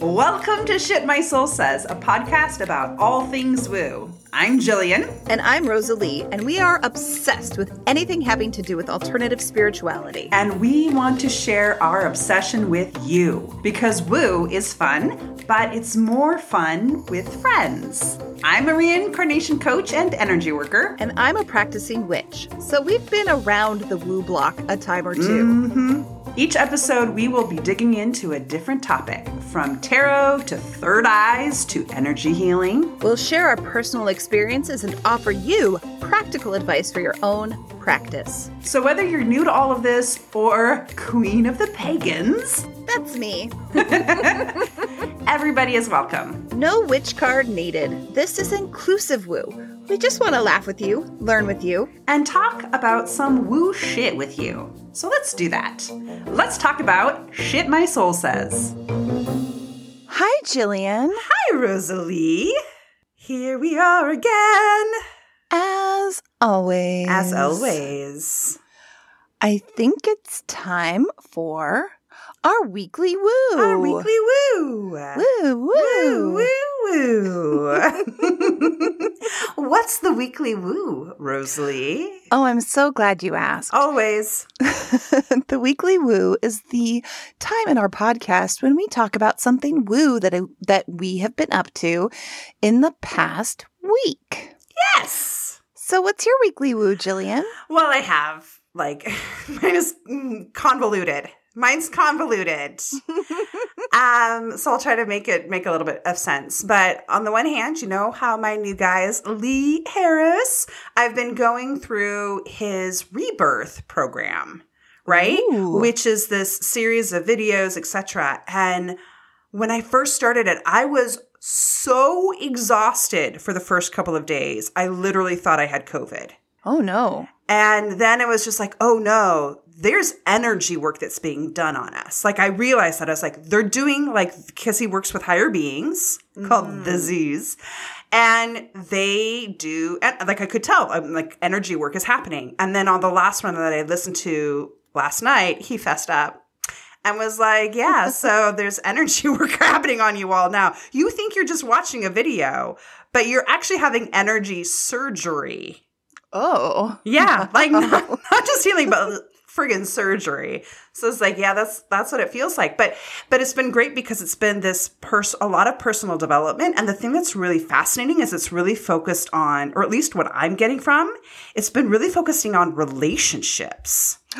Welcome to Shit My Soul Says, a podcast about all things woo. I'm Jillian. And I'm Rosalie, and we are obsessed with anything having to do with alternative spirituality. And we want to share our obsession with you because woo is fun, but it's more fun with friends. I'm a reincarnation coach and energy worker. And I'm a practicing witch. So we've been around the woo block a time or 2 Mm-hmm. Each episode, we will be digging into a different topic from tarot to third eyes to energy healing. We'll share our personal experiences and offer you practical advice for your own practice. So, whether you're new to all of this or queen of the pagans, that's me. Everybody is welcome. No witch card needed. This is inclusive woo. We just want to laugh with you, learn with you, and talk about some woo shit with you. So let's do that. Let's talk about shit my soul says. Hi, Jillian. Hi, Rosalie. Here we are again. As always. As always. I think it's time for our weekly woo. Our weekly woo. Woo, woo. Woo, woo, woo. What's the weekly woo, Rosalie? Oh, I'm so glad you asked. Always. the weekly woo is the time in our podcast when we talk about something woo that, that we have been up to in the past week. Yes. So, what's your weekly woo, Jillian? Well, I have like mine is mm, convoluted. Mine's convoluted. um, so I'll try to make it make a little bit of sense. But on the one hand, you know how my new guy is Lee Harris. I've been going through his rebirth program, right? Ooh. Which is this series of videos, etc. And when I first started it, I was so exhausted for the first couple of days. I literally thought I had COVID. Oh no. And then it was just like, oh no, there's energy work that's being done on us. Like I realized that I was like, they're doing like because he works with higher beings mm-hmm. called the Z's, and they do like I could tell um, like energy work is happening. And then on the last one that I listened to last night, he fessed up and was like, yeah, so there's energy work happening on you all now. You think you're just watching a video, but you're actually having energy surgery. Oh. Yeah, like not, not just healing, but friggin' surgery. So it's like, yeah, that's that's what it feels like. But but it's been great because it's been this pers- a lot of personal development. And the thing that's really fascinating is it's really focused on, or at least what I'm getting from, it's been really focusing on relationships.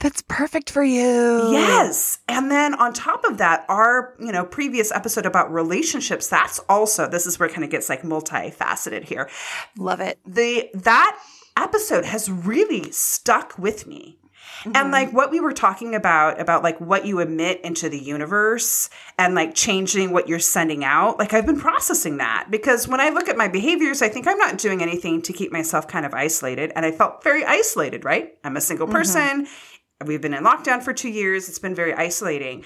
That's perfect for you. Yes. And then on top of that, our, you know, previous episode about relationships, that's also this is where it kind of gets like multifaceted here. Love it. The that episode has really stuck with me. Mm-hmm. And like what we were talking about, about like what you emit into the universe and like changing what you're sending out, like I've been processing that because when I look at my behaviors, I think I'm not doing anything to keep myself kind of isolated. And I felt very isolated, right? I'm a single person. Mm-hmm. We've been in lockdown for two years. It's been very isolating.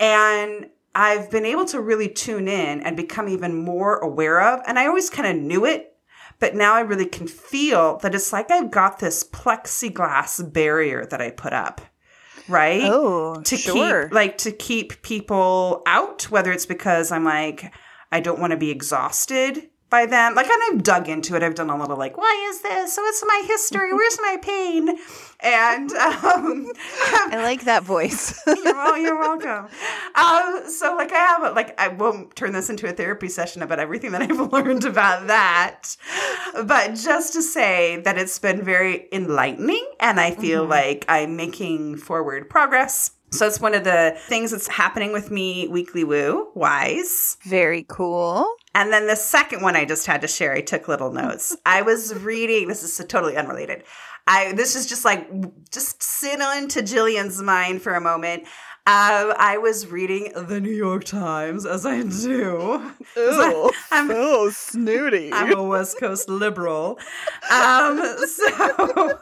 And I've been able to really tune in and become even more aware of, and I always kind of knew it but now I really can feel that it's like I've got this plexiglass barrier that I put up. Right? Oh, to sure. keep like to keep people out, whether it's because I'm like, I don't want to be exhausted by them. Like, and I've dug into it. I've done a little like, why is this? What's my history? Where's my pain? And um, I like that voice. you're, you're welcome. Um, so, like, I have like I won't turn this into a therapy session about everything that I've learned about that, but just to say that it's been very enlightening, and I feel mm-hmm. like I'm making forward progress. So it's one of the things that's happening with me weekly woo wise. Very cool. And then the second one I just had to share, I took little notes. I was reading, this is totally unrelated. I this is just like just sit on to Jillian's mind for a moment. Um, I was reading the New York Times as I do. Ew, I'm so snooty. I'm a West Coast liberal. Um, so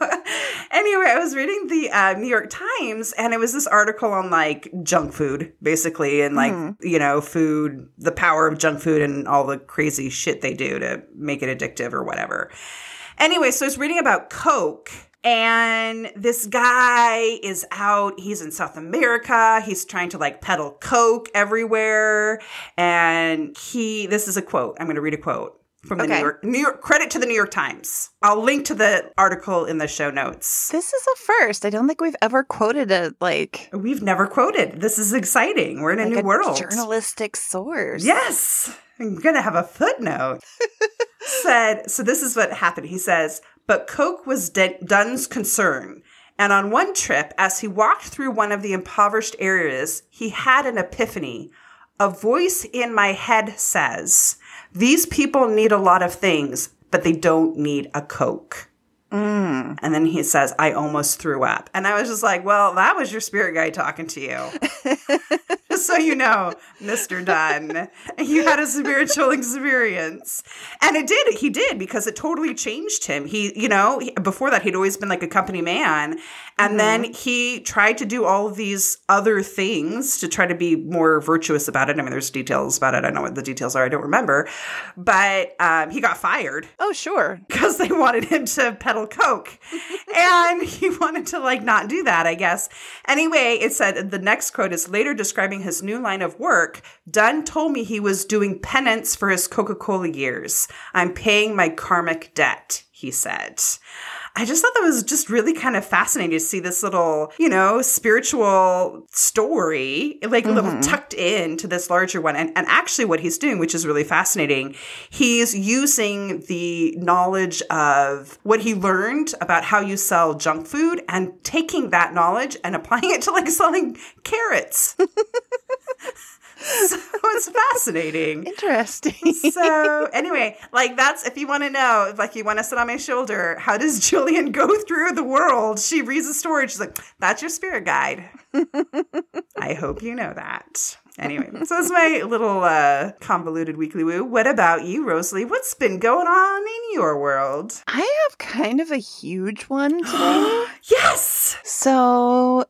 anyway, I was reading the uh, New York Times, and it was this article on like junk food, basically, and like mm. you know, food, the power of junk food, and all the crazy shit they do to make it addictive or whatever. Anyway, so I was reading about Coke. And this guy is out. He's in South America. He's trying to like peddle Coke everywhere. And he, this is a quote. I'm going to read a quote from the Okay. New York, New York, credit to the New York Times. I'll link to the article in the show notes. This is a first. I don't think we've ever quoted a like, We've never quoted. This is exciting. We're in a like new a world. journalistic source. Yes. I'm going to have a footnote. Said, so this is what happened. He says, but Coke was D- Dunn's concern. And on one trip, as he walked through one of the impoverished areas, he had an epiphany. A voice in my head says, These people need a lot of things, but they don't need a Coke. Mm. And then he says, I almost threw up. And I was just like, well, that was your spirit guide talking to you. just so you know, Mr. Dunn, you had a spiritual experience. And it did. He did because it totally changed him. He, you know, he- before that, he'd always been like a company man. And then he tried to do all of these other things to try to be more virtuous about it. I mean, there's details about it. I don't know what the details are. I don't remember. But um, he got fired Oh, sure. because they wanted him to peddle coke and he wanted to like not do that i guess anyway it said the next quote is later describing his new line of work dunn told me he was doing penance for his coca-cola years. I'm paying my karmic debt he said I just thought that was just really kind of fascinating to see this little, you know, spiritual story, like a little mm-hmm. tucked into this larger one. And, and actually, what he's doing, which is really fascinating, he's using the knowledge of what he learned about how you sell junk food and taking that knowledge and applying it to like selling carrots. so it's fascinating Interesting. so anyway, like that's if you want to know, if like you want to sit on my shoulder, how does Jillian go through the world? She reads a story. She's like, "That's your spirit guide." I hope you know that. Anyway, so that's my little uh, convoluted weekly woo. What about you, Rosalie? What's been going on in your world? I have kind of a huge one today. Yes. so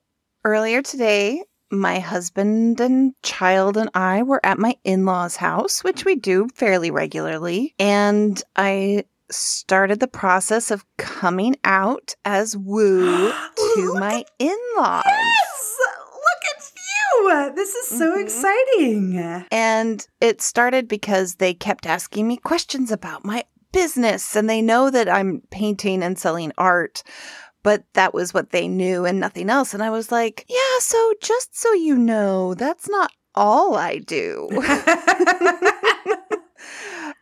earlier today, my husband and child and I were at my in law's house, which we do fairly regularly. And I started the process of coming out as woo to my in laws. Yes. Look at you. This is so Mhm. exciting. And it started because they kept asking me questions about my business and they know that I'm painting and selling art. But that was what they knew and nothing else. And I was like, yeah, so just so you know, that's not all I do.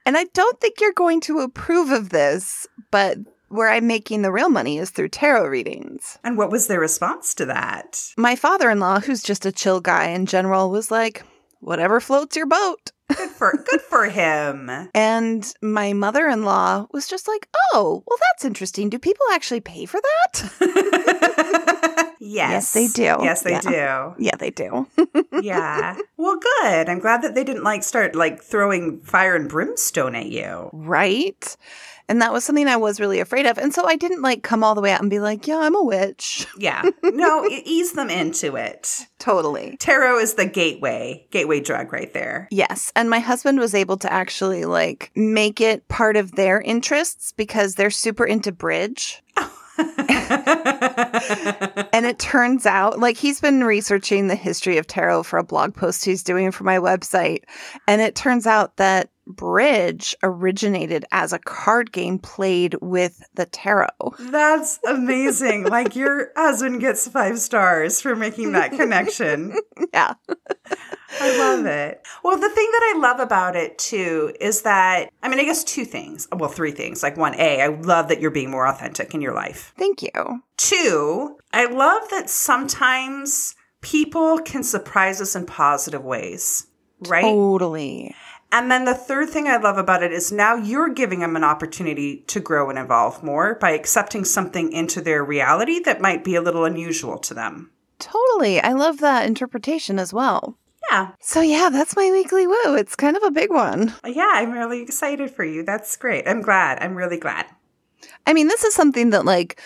and I don't think you're going to approve of this, but where I'm making the real money is through tarot readings. and what was their response to that? My father in law, who's just a chill guy in general, was like, whatever floats your boat. Good for good for him. And my mother in law was just like, oh, well, that's interesting. Do people actually pay for that? yes. they do. Yes, they do. Yeah, they do. Yeah. Well, good. I'm glad that they didn't like start like throwing fire and brimstone at you. right. And that was something I was really afraid of. And so I didn't like come all the way out and be like, yeah, I'm a witch. Yeah. No, ease them into it. Totally. Tarot is the gateway, gateway drug right there. Yes. And my husband was able to actually like make it part of their interests because they're super into bridge. And it turns out, like, he's been researching the history of tarot for a blog post he's doing for my website. And it turns out that bridge originated as a card game played with the tarot. That's amazing. like your husband gets five stars for making that connection. Yeah. I love it. Well, the thing that I love about it too is that, I mean, I guess two things. Well, three things. Like, one, A, I love that you're being more authentic in your life. Thank you. Two, I love that sometimes people can surprise us in positive ways, right? Totally. And then the third thing I love about it is now you're giving them an opportunity to grow and evolve more by accepting something into their reality that might be a little unusual to them. Totally. I love that interpretation as well. Yeah. So, yeah, that's my weekly woo. It's kind of a big one. Yeah, I'm really excited for you. That's great. I'm glad. I'm really glad. I mean, this is something that, like,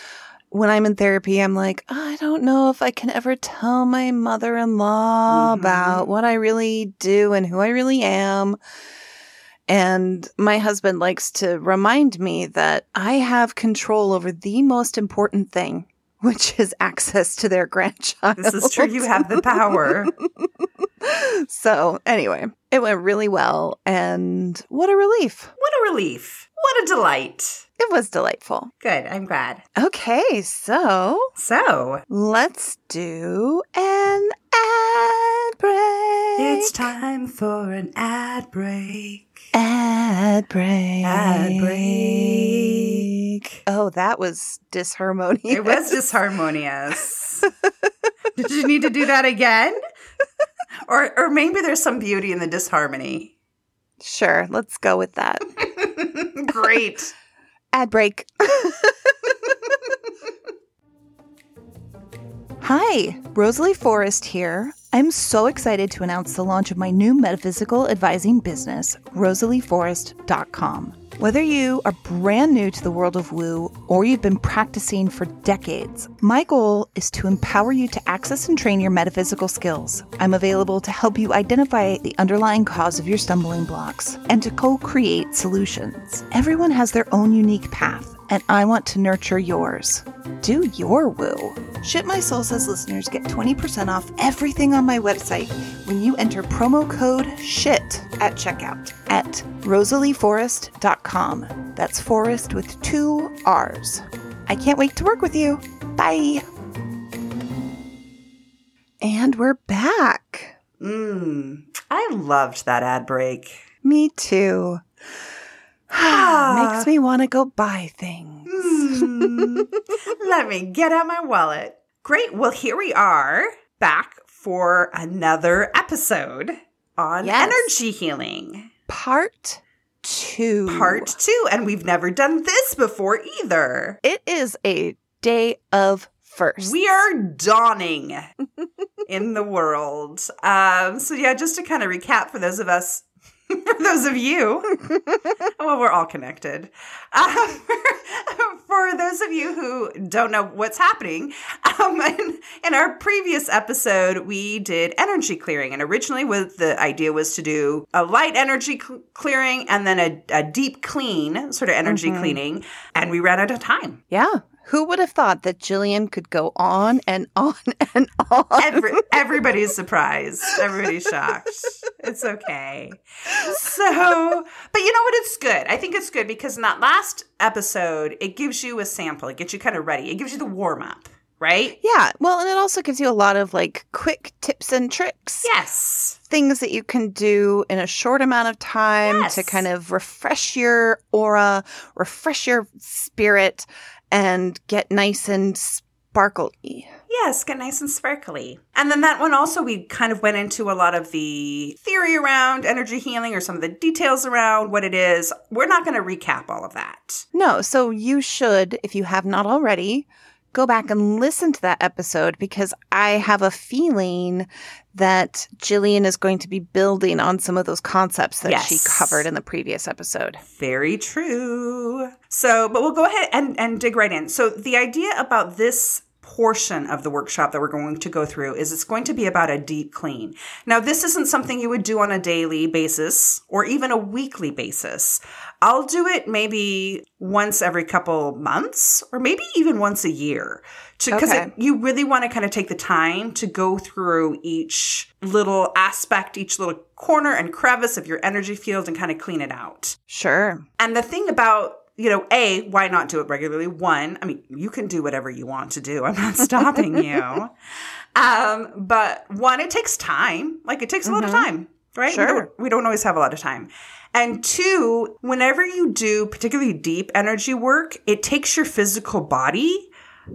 when I'm in therapy, I'm like, I don't know if I can ever tell my mother in law Mhm. about what I really do and who I really am. And my husband likes to remind me that I have control over the most important thing, which is access to their grandchild. This is true. You have the power. so, anyway, it went really well. And what a relief. What a relief. What a delight. It was delightful. Good. I'm glad. Okay, so So, let's do an ad break. it's time for an ad break. ad break. Ad break. Oh, that was disharmonious. It was disharmonious. Did you need to do that again? Or, or maybe there's some beauty in the disharmony. Sure, let's go with that. Great. Ad break. Hi, Rosalie Forrest here. I'm so excited to announce the launch of my new metaphysical advising business, rosalieforrest.com. Whether you are brand new to the world of woo or you've been practicing for decades, my goal is to empower you to access and train your metaphysical skills. I'm available to help you identify the underlying cause of your stumbling blocks and to co create solutions. Everyone has their own unique path, and I want to nurture yours. Do your woo. Shit My Soul Says listeners get 20% off everything on my website when you enter promo code SHIT at checkout at rosalieforrest.com. That's forest with two R's. I can't wait to work with you. Bye. And we're back. Mmm. I loved that ad break. Me too. Makes me want to go buy things. Hmm. Let me get out my wallet. Great. Well, here we are back for another episode on Yes. energy healing. Part two. Part two. And we've never done this before either. It is a day of first. We are dawning in the world. Um, so yeah, just to kind of recap for those of us, for those of you, well, we're all connected. Um, for those of you who don't know what's happening, um, in, in our previous episode, we did energy clearing, and originally, with the idea was to do a light energy cl- clearing and then a, a deep clean, sort of energy cleaning, and we ran out of time. Yeah. Who would have thought that Jillian could go on and on and on? Every, everybody's surprised. Everybody's shocked. It's okay. So, but you know what? It's good. I think it's good because in that last episode, it gives you a sample. It gets you kind of ready. It gives you the warm up, right? Yeah. Well, and it also gives you a lot of like quick tips and tricks. Yes. Things that you can do in a short amount of time Yes. to kind of refresh your aura, refresh your spirit, and get nice and sparkly. Yes, get nice and sparkly. And then that one also, we kind of went into a lot of the theory around energy healing or some of the details around what it is. We're not going to recap all of that. No, so you should, if you have not already, go back and listen to that episode because I have a feeling that Jillian is going to be building on some of those concepts that she covered in the previous episode. Very true. So, but we'll go ahead and, and dig right in. So, the idea about this portion of the workshop that we're going to go through is it's going to be about a deep clean. Now, this isn't something you would do on a daily basis or even a weekly basis. I'll do it maybe once every couple months or maybe even once a year because Okay. you really want to kind of take the time to go through each little aspect, each little corner and crevice of your energy field and kind of clean it out. Sure. And the thing about, you know, A, why not do it regularly? One, I mean, you can do whatever you want to do. I'm not stopping you. Um, but one, it takes time. Like it takes a lot of time, right? We Sure. don't, we don't always have a lot of time. And two, whenever you do particularly deep energy work, it takes your physical body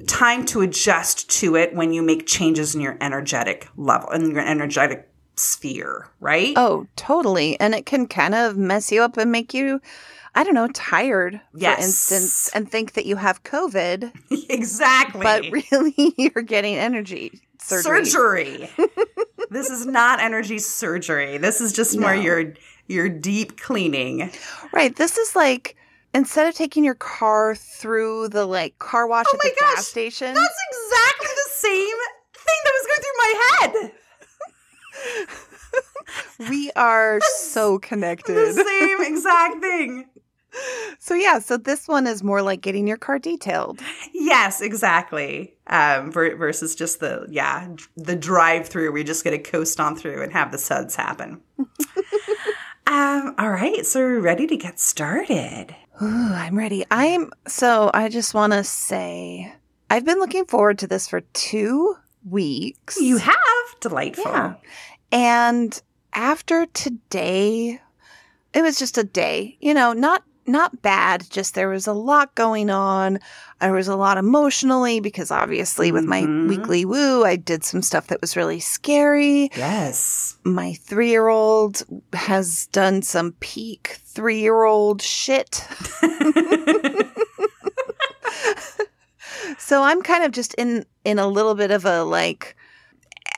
time to adjust to it when you make changes in your energetic level, in your energetic sphere, right? Oh, totally. And it can kind of mess you up and make you, I don't know, tired, Yes. for instance, and think that you have COVID, exactly. but really you're getting energy surgery. surgery. this is not energy surgery. This is just more your your deep cleaning. Right. This is like instead of taking your car through the like car wash Oh at the gosh, gas station. That's exactly the same thing that was going through my head. we are so the connected. same exact thing. So yeah, so this one is more like getting your car detailed. Yes, exactly. Um, ver- versus just the yeah the drive through. We just get to coast on through and have the suds happen. um, all right, so we're ready to get started. Ooh, I'm ready. I'm so I just want to say I've been looking forward to this for 2 weeks. You have delightful. Yeah. And after today, it was just a day, you know, not not bad, just there was a lot going on. There was a lot emotionally because obviously with my Mhm. weekly woo, I did some stuff that was really scary. Yes. My 3-year-old has done some peak 3-year-old shit. So I'm kind of just in in a little bit of a like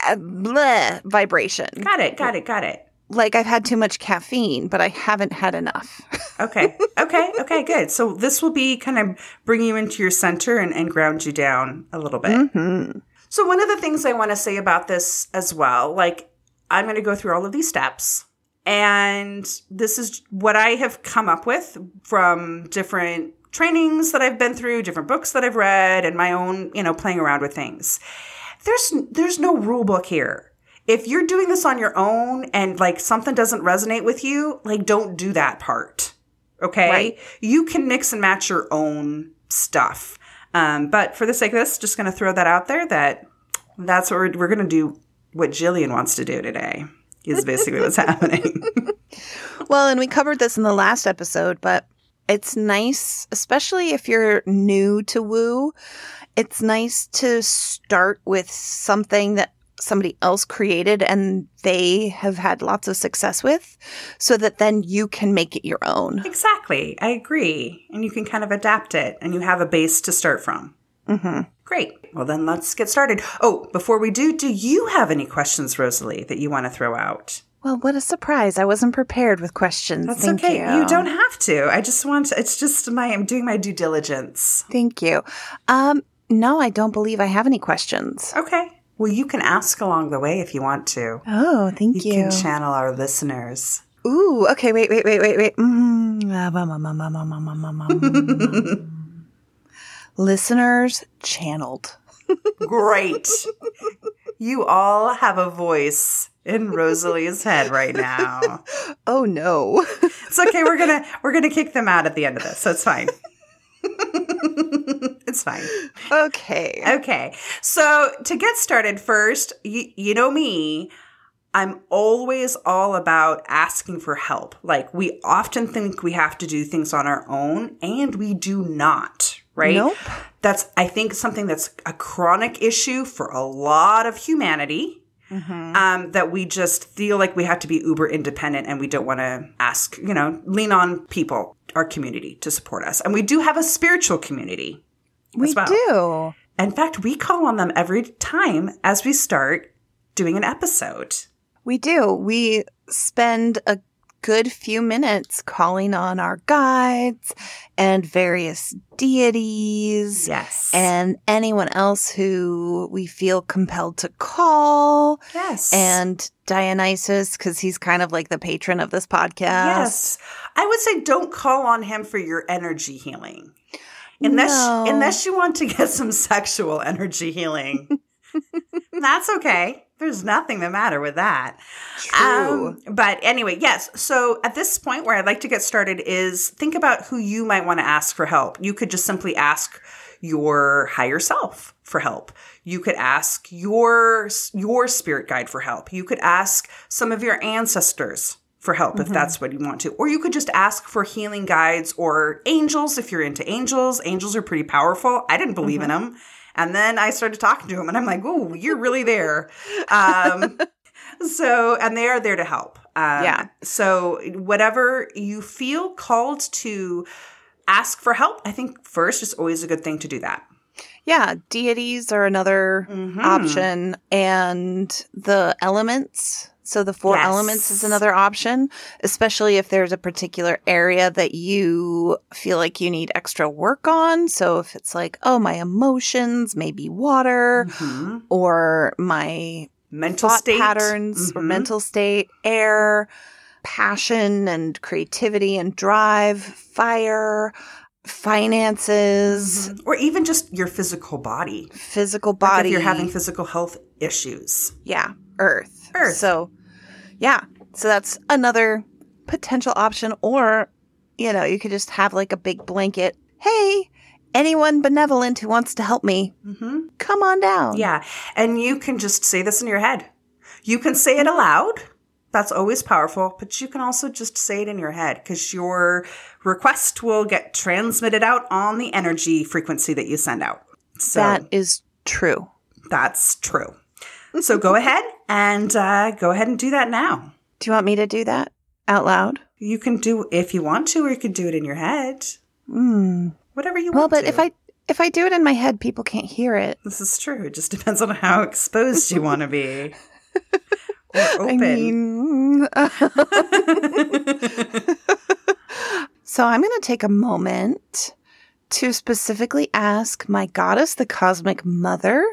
bleh vibration. got it. Got it. Got it. Like I've had too much caffeine, but I haven't had enough. Okay. Okay. Okay. Good. So this will be kind of bring you into your center and, and ground you down a little bit. hmm So one of the things I want to say about this as well, like I'm going to go through all of these steps and this is what I have come up with from different trainings that I've been through, different books that I've read and my own, you know, playing around with things. There's there's no rule book here. If you're doing this on your own and like something doesn't resonate with you, like don't do that part. Okay? Right. You can mix and match your own stuff. Um, but for the sake of this, just going to throw that out there that that's what we're, we're going to do what Jillian wants to do today is basically what's happening. Well, and we covered this in the last episode, but it's nice, especially if you're new to woo. It's nice to start with something that somebody else created and they have had lots of success with so that then you can make it your own. exactly. I agree. And you can kind of adapt it and you have a base to start from. hmm Great. Well, then let's get started. Oh, before we do, do you have any questions, Rosalie, that you want to throw out? Well, what a surprise. I wasn't prepared with questions. That's Thank okay. you. You don't have to. I just want to, it's just my, I'm doing my due diligence. Thank you. Um, no, I don't believe I have any questions. Okay. Well, you can ask along the way if you want to. Oh, thank you. You can channel our listeners. Ooh, okay, wait, wait, wait, wait, wait. Mm-hmm. listeners channeled. Great. You all have a voice in Rosalie's head right now. Oh no. it's okay, we're gonna we're gonna kick them out at the end of this, so it's fine. it's fine. okay. Okay. So to get started first, you, you know me, I'm always all about asking for help. Like we often think we have to do things on our own and we do not, right? Nope. That's I think something that's a chronic issue for a lot of humanity. Mhm. Um, that we just feel like we have to be uber independent and we don't want to ask, you know, lean on people, our community to support us. And we do have a spiritual community. We as well. do. In fact, we call on them every time as we start doing an episode. We do. We spend a good few minutes calling on our guides and various deities. Yes. And anyone else who we feel compelled to call. yes. and Dionysus because he's kind of like the patron of this podcast. yes. I would say don't call on him for your energy healing. Unless No. unless you want to get some sexual energy healing. That's okay. There's nothing the matter with that. True. Um, but anyway, yes. So at this point where I'd like to get started is think about who you might want to ask for help. You could just simply ask your higher self for help. You could ask your your spirit guide for help. You could ask some of your ancestors for help if that's what you want to. Or you could just ask for healing guides or angels if you're into angels. Angels are pretty powerful. I didn't believe in them. And then I started talking to him and I'm like, "Oh, you're really there." Um so and they are there to help um, Yeah. so whatever you feel called to ask for help i think first is always a good thing to do that yeah, deities are another Mhm. option, and the elements. So the four Yes. elements is another option, especially if there's a particular area that you feel like you need extra work on. So if it's like, oh, my emotions, maybe water, Mhm. or my mental thought state patterns or Mhm. mental state, air, passion and creativity and drive, fire, finances, or even just your physical body. physical Like body. if you're having physical health issues. yeah, earth. Earth. So, yeah. So that's another potential option. Or, you know, you could just have like a big blanket. Hey, anyone benevolent who wants to help me, hmm come on down. Yeah. And you can just say this in your head. You can say it aloud. That's always powerful, but you can also just say it in your head because your request will get transmitted out on the energy frequency that you send out. So That is true. that's true. So go ahead and uh, go ahead and do that now. Do you want me to do that out loud? You can do if you want to, or you can do it in your head. Hmm. Whatever you Well, want. Well, but to. if I if I do it in my head, people can't hear it. this is true. It just depends on how exposed you want to be. Or I mean, so I'm going to take a moment to specifically ask my goddess, the cosmic mother,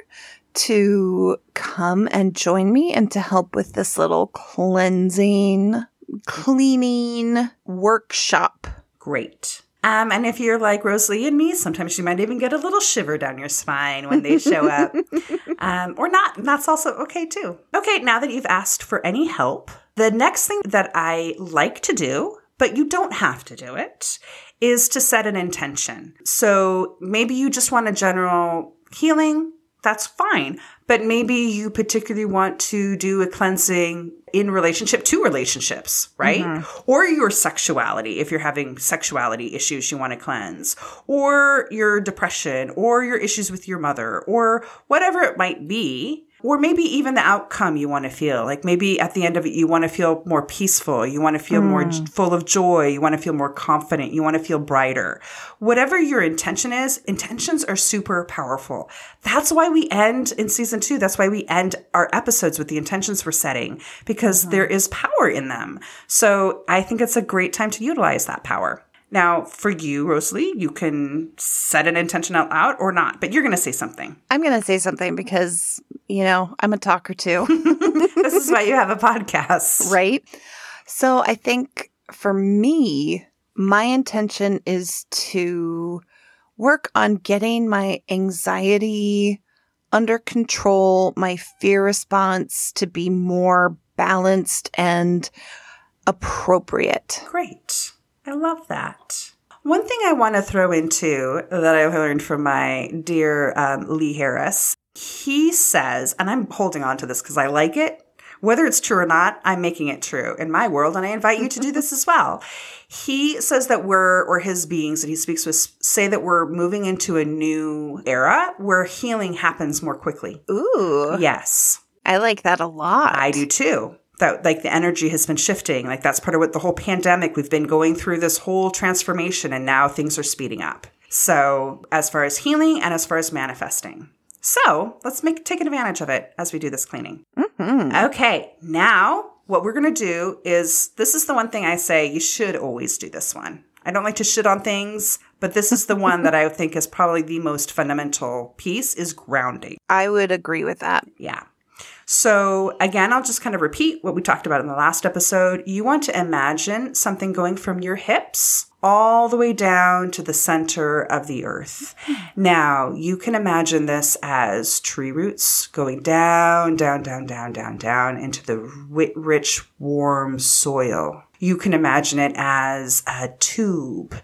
to come and join me and to help with this little cleansing, cleaning workshop. Great. Um, and if you're like Rosalie and me, sometimes you might even get a little shiver down your spine when they show up, um, or not. And that's also okay too. Okay, now that you've asked for any help, the next thing that I like to do, but you don't have to do it, is to set an intention. So maybe you just want a general healing. That's fine. But maybe you particularly want to do a cleansing in relationship to relationships, right? Mm-hmm. Or your sexuality, if you're having sexuality issues you want to cleanse, or your depression, or your issues with your mother, or whatever it might be. Or maybe even the outcome you want to feel. Like maybe at the end of it, you want to feel more peaceful. You want to feel more j- mm. full of joy. You want to feel more confident. You want to feel brighter. Whatever your intention is, intentions are super powerful. That's why we end in season two. That's why we end our episodes with the intentions we're setting because mm-hmm. there is power in them. So I think it's a great time to utilize that power. Now, for you, Rosalie, you can set an intention out loud or not, but you're going to say something. I'm going to say something because, you know, I'm a talker too. this is why you have a podcast. right? So I think for me, my intention is to work on getting my anxiety under control, my fear response to be more balanced and appropriate. Great. I love that. One thing I want to throw into that I learned from my dear um, Lee Harris, he says, and I'm holding on to this because I like it. Whether it's true or not, I'm making it true in my world, and I invite you to do this as well. He says that we're, or his beings that he speaks with, say that we're moving into a new era where healing happens more quickly. Ooh, Yes. I like that a lot. I do too. That like the energy has been shifting. Like that's part of what the whole pandemic we've been going through this whole transformation and now things are speeding up. So, as far as healing and as far as manifesting. So, let's make take advantage of it as we do this cleaning. Mhm. Okay, now what we're going to do is this is the one thing I say you should always do this one. I don't like to shit on things, but this is the one that I think is probably the most fundamental piece is grounding. I would agree with that. Yeah. So, again, I'll just kind of repeat what we talked about in the last episode. You want to imagine something going from your hips all the way down to the center of the earth. Hmm. Now, you can imagine this as tree roots going down, down, down, down, down, down into the rich, warm soil. You can imagine it as a tube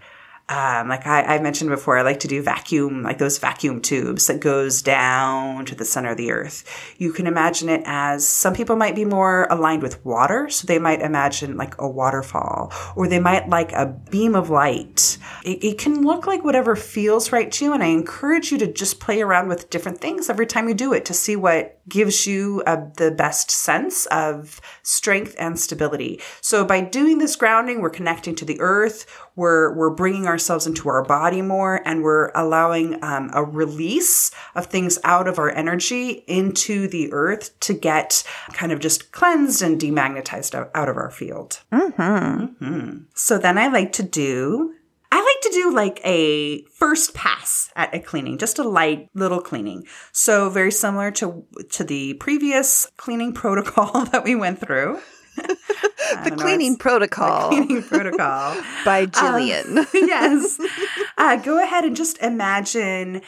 um, like I, I mentioned before, I like to do vacuum, like those vacuum tubes that goes down to the center of the earth. You can imagine it as some people might be more aligned with water, so they might imagine like a waterfall, or they might like a beam of light. It, it can look like whatever feels right to you, and I encourage you to just play around with different things every time you do it to see what gives you uh, the best sense of strength and stability. So by doing this grounding, we're connecting to the earth. We're we're bringing ourselves into our body more, and we're allowing um, a release of things out of our energy into the earth to get kind of just cleansed and demagnetized out, out of our field. hmm Mhm. So then I like to do I like to do like a first pass at a cleaning, just a light little cleaning. So very similar to to the previous cleaning protocol that we went through. the cleaning protocol. The cleaning protocol by Jillian. Um, yes. Uh, go ahead and just imagine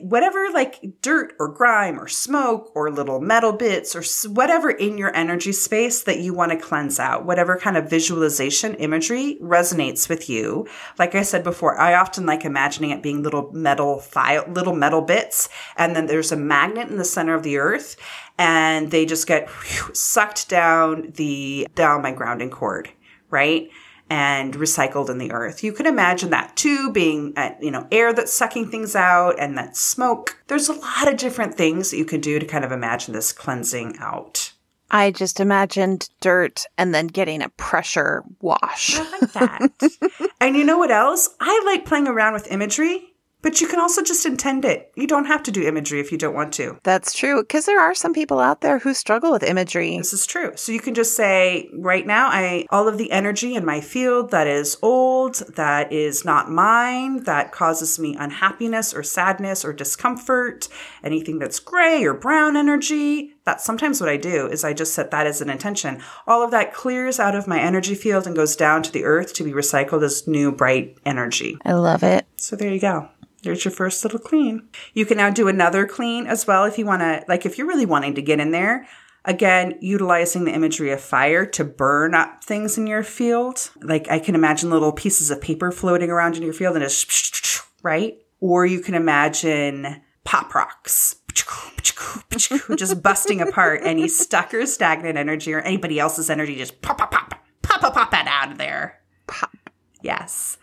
whatever like dirt or grime or smoke or little metal bits or whatever in your energy space that you want to cleanse out, whatever kind of visualization imagery resonates with you. Like I said before, I often like imagining it being little metal file, little metal bits. And then there's a magnet in the center of the earth and they just get whew, sucked down the, down my grounding cord, right? And recycled in the earth. You can imagine that too, being uh, you know air that's sucking things out and that smoke. There's a lot of different things that you could do to kind of imagine this cleansing out. I just imagined dirt and then getting a pressure wash. I like that. and you know what else? I like playing around with imagery but you can also just intend it. You don't have to do imagery if you don't want to. That's true. Because there are some people out there who struggle with imagery. This is true. So you can just say, right now, I all of the energy in my field that is old, that is not mine, that causes me unhappiness or sadness or discomfort, anything that's gray or brown energy. That's sometimes what I do is I just set that as an intention. All of that clears out of my energy field and goes down to the earth to be recycled as new bright energy. I love it. So there you go. There's your first little clean. You can now do another clean as well if you want to, like, if you're really wanting to get in there. Again, utilizing the imagery of fire to burn up things in your field. Like, I can imagine little pieces of paper floating around in your field and just, right? Or you can imagine pop rocks just busting apart any stuck or stagnant energy or anybody else's energy just pop, pop, pop, pop, pop, pop that out of there. Pop. Yes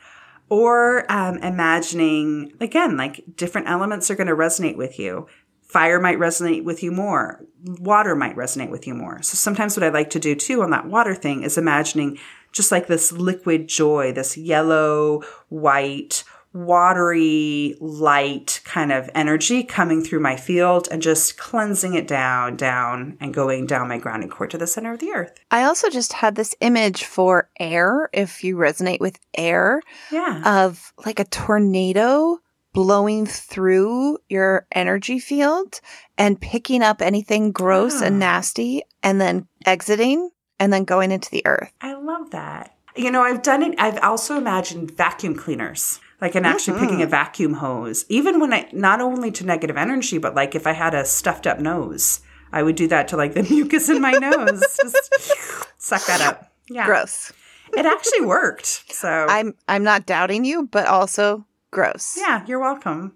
or um, imagining again like different elements are going to resonate with you. Fire might resonate with you more. Water might resonate with you more. So sometimes what i like to do too on that water thing is imagining just like this liquid joy this yellow white watery light kind of energy coming through my field and just cleansing it down, down, and going down my grounding cord to the center of the earth. I also just had this image for air, if you resonate with air, yeah. of like a tornado blowing through your energy field and picking up anything gross oh. and nasty and then exiting and then going into the earth. I love that. You know, I've done it. I've also imagined vacuum cleaners like and actually mm-hmm. picking a vacuum hose. Even when i not only to negative energy but like if i had a stuffed up nose i would do that to like the mucus in my nose. Just suck that up. Yeah. Gross. It actually worked so. I'm i'm not doubting you but also gross. Yeah you're welcome.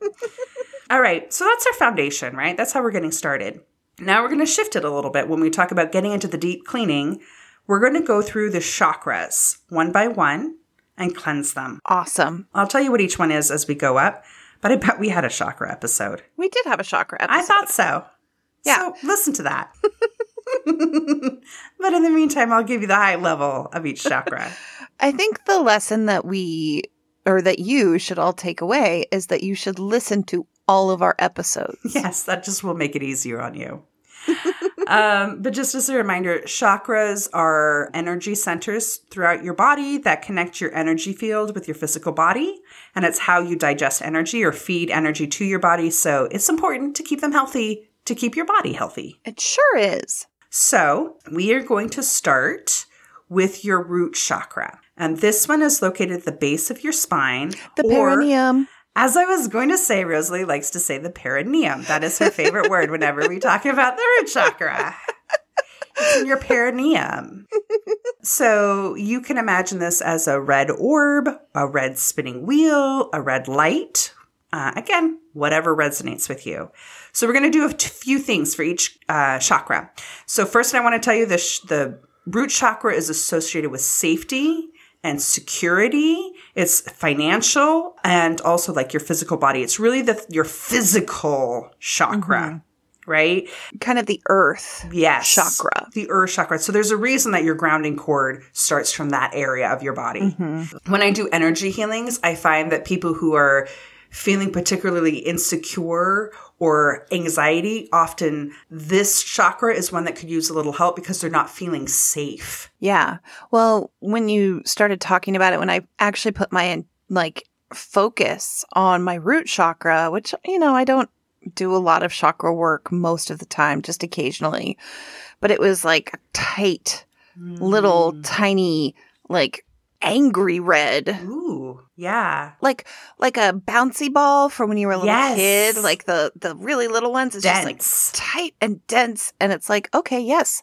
All right so that's our foundation right? That's how we're getting started. Now we're going to shift it a little bit. When we talk about getting into the deep cleaning we're going to go through the chakras one by one and cleanse them. Awesome. I'll tell you what each one is as we go up, but I bet we had a chakra episode. We did have a chakra episode. I thought so. Yeah. So listen to that. but in the meantime, I'll give you the high level of each chakra. I think the lesson that we or that you should all take away is that you should listen to all of our episodes. Yes, that just will make it easier on you um, but just as a reminder, chakras are energy centers throughout your body that connect your energy field with your physical body. And it's how you digest energy or feed energy to your body. So it's important to keep them healthy to keep your body healthy. It sure is. So we are going to start with your root chakra. And this one is located at the base of your spine. The perineum. As I was going to say, Rosalie likes to say the perineum. That is her favorite word whenever we talk about the root chakra. In your perineum. so you can imagine this as a red orb, a red spinning wheel, a red light. Uh, again, whatever resonates with you. So we're going to do a few things for each uh, chakra. So first, I want to tell you the sh- the root chakra is associated with safety and security. It's financial and also like your physical body. It's really the your physical chakra. Mm-hmm. Right? Kind of the earth yes, chakra. The earth chakra. So there's a reason that your grounding cord starts from that area of your body. Mm-hmm. When I do energy healings, I find that people who are feeling particularly insecure or anxiety, often this chakra is one that could use a little help because they're not feeling safe. Yeah. Well, when you started talking about it, when I actually put my like focus on my root chakra, which, you know, I don't do a lot of chakra work most of the time, just occasionally, but it was like a tight, mm. little tiny, like angry red. Ooh, yeah. Like like a bouncy ball from when you were a little yes. kid, like the the really little ones. It's dense. just like tight and dense. And it's like, okay, yes,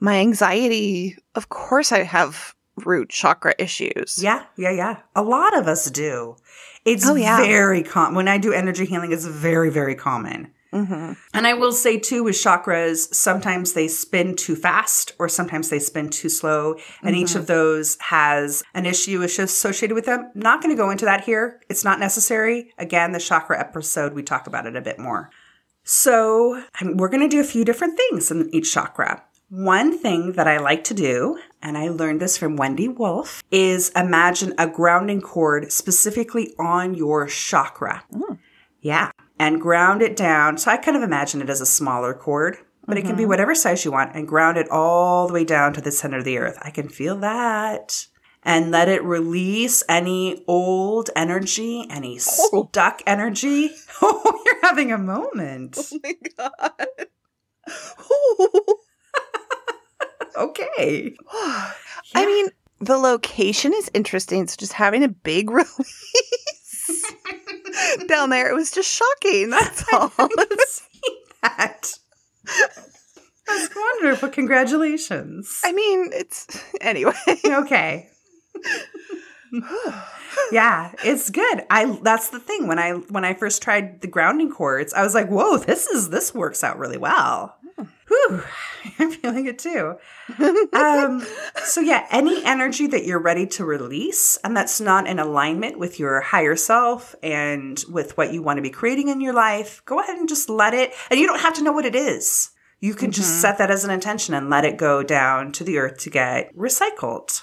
my anxiety, of course I have root chakra issues. Yeah, yeah, yeah. A lot of us do. It's oh, yeah. very common. When I do energy healing, it's very, very common. Mm-hmm. And I will say too, with chakras, sometimes they spin too fast or sometimes they spin too slow. And mm-hmm. each of those has an issue associated with them. Not going to go into that here. It's not necessary. Again, the chakra episode, we talk about it a bit more. So we're going to do a few different things in each chakra. One thing that I like to do, and I learned this from Wendy Wolf, is imagine a grounding cord specifically on your chakra. Mm. Yeah and ground it down. So I kind of imagine it as a smaller cord, but mm-hmm. it can be mm-hmm. whatever size you want and ground it all the way down to the center of the earth. I can feel that. And let it release any old energy, any oh. stuck energy. Oh, you're having a moment. Oh my God. okay. yeah. I mean, the location is interesting. So just having a big release down there. It was just shocking. That's all. that. That's wonderful. Congratulations. I mean, it's anyway. okay. yeah, it's good. I that's the thing. When I when I first tried the grounding cords, I was like, "Whoa, this is this works out really well." Whew, I'm feeling it too. Um, so, yeah, any energy that you're ready to release and that's not in alignment with your higher self and with what you want to be creating in your life, go ahead and just let it. And you don't have to know what it is. You can mm-hmm. just set that as an intention and let it go down to the earth to get recycled.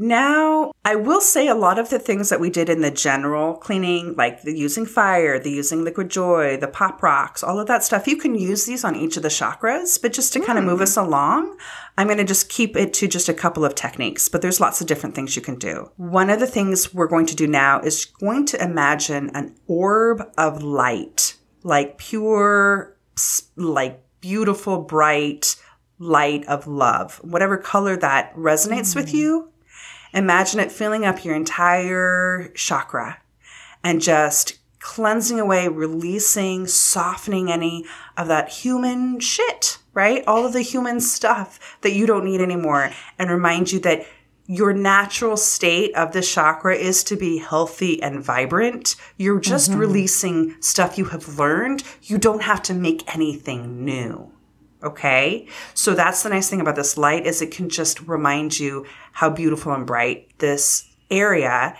Now, I will say a lot of the things that we did in the general cleaning, like the using fire, the using liquid joy, the pop rocks, all of that stuff, you can use these on each of the chakras. But just to mm. kind of move us along, I'm going to just keep it to just a couple of techniques, but there's lots of different things you can do. One of the things we're going to do now is going to imagine an orb of light, like pure, like beautiful, bright light of love, whatever color that resonates mm. with you Imagine it filling up your entire chakra and just cleansing away, releasing, softening any of that human shit, right? All of the human stuff that you don't need anymore and remind you that your natural state of the chakra is to be healthy and vibrant. You're just mm-hmm. releasing stuff you have learned. You don't have to make anything new. Okay. So that's the nice thing about this light is it can just remind you how beautiful and bright this area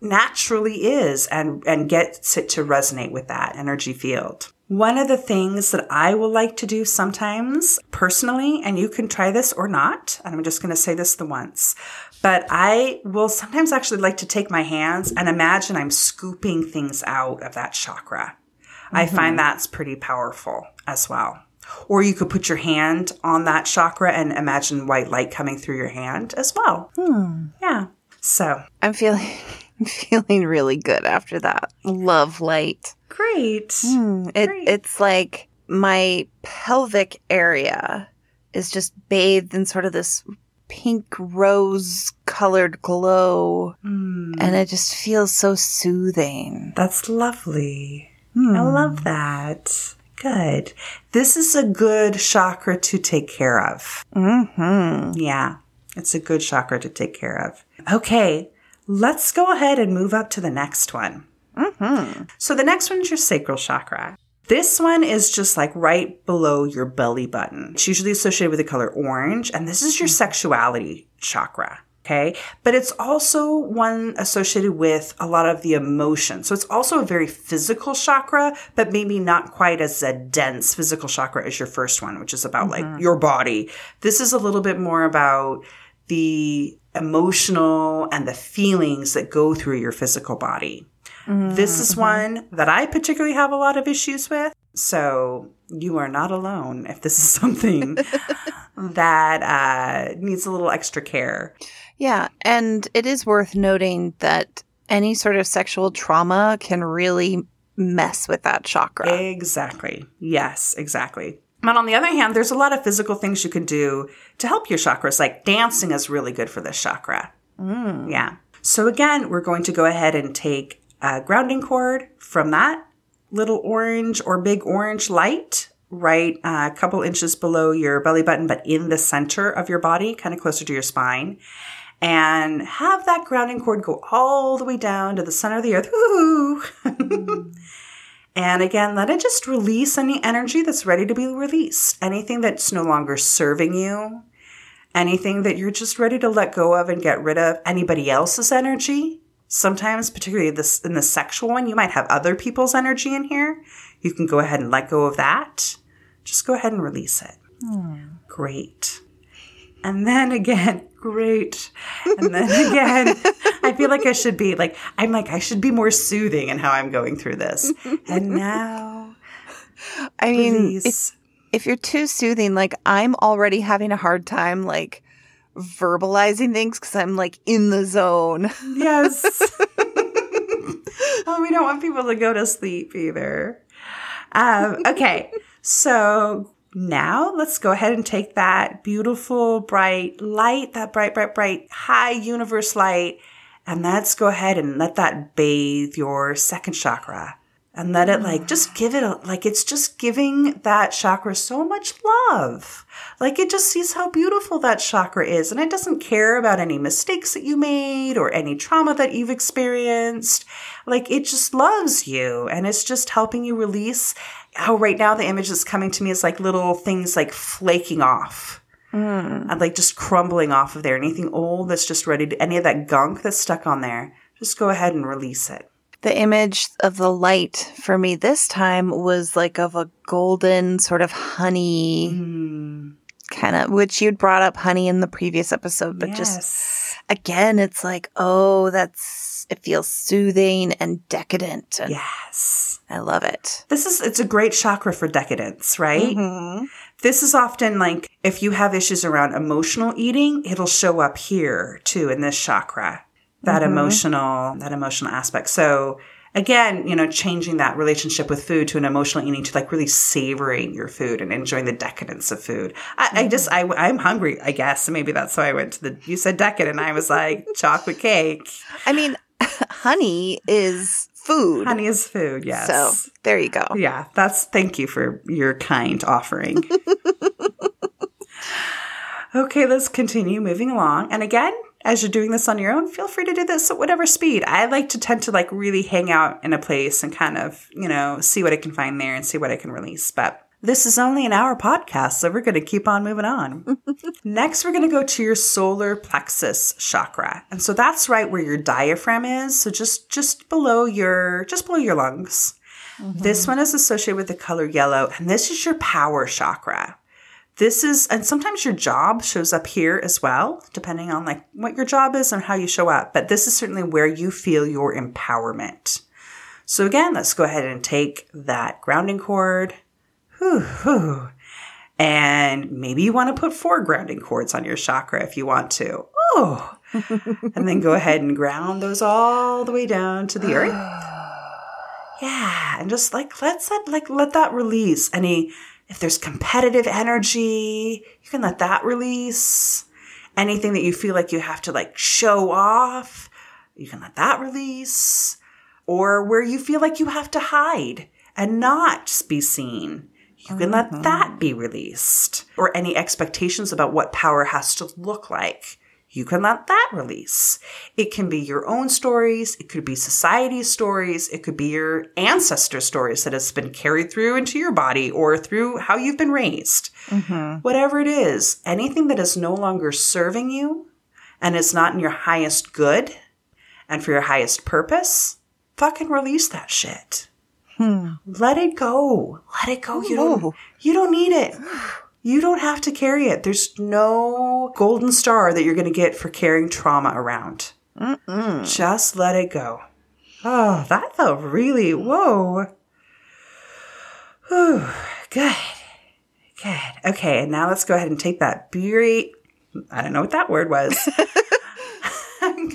naturally is and, and gets it to resonate with that energy field. One of the things that I will like to do sometimes personally, and you can try this or not, and I'm just going to say this the once, but I will sometimes actually like to take my hands and imagine I'm scooping things out of that chakra. Mm-hmm. I find that's pretty powerful as well. Or you could put your hand on that chakra and imagine white light coming through your hand as well. Hmm. Yeah. So I'm feeling I'm feeling really good after that. Love light. Great. Hmm. It, Great. It's like my pelvic area is just bathed in sort of this pink rose colored glow. Mm. And it just feels so soothing. That's lovely. Mm. I love that. Good. This is a good chakra to take care of. Mm-hmm. Yeah, it's a good chakra to take care of. Okay, let's go ahead and move up to the next one. Mm-hmm. So the next one is your sacral chakra. This one is just like right below your belly button. It's usually associated with the color orange, and this is your sexuality chakra. Okay. But it's also one associated with a lot of the emotion. So it's also a very physical chakra, but maybe not quite as a dense physical chakra as your first one, which is about mm-hmm. like your body. This is a little bit more about the emotional and the feelings that go through your physical body. This is one that I particularly have a lot of issues with. So you are not alone if this is something that uh, needs a little extra care. Yeah. And it is worth noting that any sort of sexual trauma can really mess with that chakra. Exactly. Yes, exactly. But on the other hand, there's a lot of physical things you can do to help your chakras. Like dancing is really good for this chakra. Yeah. So again, we're going to go ahead and take a grounding cord from that little orange or big orange light right uh, a couple inches below your belly button, but in the center of your body, kind of closer to your spine. And have that grounding cord go all the way down to the center of the earth. And again, let it just release any energy that's ready to be released. Anything that's no longer serving you, anything that you're just ready to let go of and get rid of, anybody else's energy. Sometimes, particularly this in the sexual one, you might have other people's energy in here. You can go ahead and let go of that. Just go ahead and release it. Great. And then again, great. And then again, I feel like I should be like, I'm like, I should be more soothing in how I'm going through this. And now, I mean, if, if you're too soothing, like I'm already having a hard time, like verbalizing things because I'm like in the zone. Yes. oh, we don't want people to go to sleep either. Um, okay, so now let's go ahead and take that beautiful, bright light, that bright, bright, bright, high universe light, and let's go ahead and let that bathe your second chakra. And let it like just ah. give it a, like it's just giving that chakra so much love. Like it just sees how beautiful that chakra is and it doesn't care about any mistakes that you made or any trauma that you've experienced. Like it just loves you and it's just helping you release how right now the image that's coming to me is like little things like flaking off. Hmm. And like just crumbling off of there. Anything old that's just ready to, any of that gunk that's stuck on there, just go ahead and release it. The image of the light for me this time was like of a golden sort of honey hmm. kind of, which you'd brought up honey in the previous episode, but just Yes. Again, it's like, oh, that's, it feels soothing and decadent. And Yes. I love it. This is it's a great chakra for decadence, right? Mm-hmm. This is often like if you have issues around emotional eating, it'll show up here too in this chakra. That emotional that emotional aspect. So again, you know, changing that relationship with food to an emotional eating to like really savoring your food and enjoying the decadence of food. I, I just I mm-hmm. I'm hungry, I guess. Maybe that's why I went to the you said decadent. And I was like chocolate cake. I mean, honey is food. Honey is food, yes. So there you go. Yeah, that's thank you for your kind offering. okay, let's continue moving along. And again, as you're doing this on your own, feel free to do this at whatever speed. I like to tend to like really hang out in a place and kind of, you know, see what I can find there and see what I can release. But this is only an hour podcast, so we're going to keep on moving on. Next, we're going to go to your solar plexus chakra. And so that's right where your diaphragm is. So just just below your just below your lungs. This mm-hmm. one is associated with the color yellow, and this is your power chakra. This is, and sometimes your job shows up here as well, depending on like what your job is and how you show up. But this is certainly where you feel your empowerment. So again, let's go ahead and take that grounding cord. Whew, whew. And maybe you want to put four grounding cords on your chakra if you want to. Oh. and then go ahead and ground those all the way down to the earth. Yeah, and just like let's that like let that release. Any if there's competitive energy, you can let that release. Anything that you feel like you have to like show off, you can let that release. Or where you feel like you have to hide and not be seen, you can let that mm-hmm. be released. Or any expectations about what power has to look like you can let that release. It can be your own stories. It could be society's stories. It could be your ancestor stories that has been carried through into your body or through how you've been raised. Mm-hmm. Whatever it is, anything that is no longer serving you and is not in your highest good and for your highest purpose, fucking release that shit. Hmm. Let it go. Let it go. You don't, you don't need it. You don't have to carry it. There's no golden star that you're going to get for carrying trauma around. Just let it go. Oh, that felt really, whoa. Whew, good. Good. Okay, and now let's go ahead and take that beauty. I don't know what that word was. I'm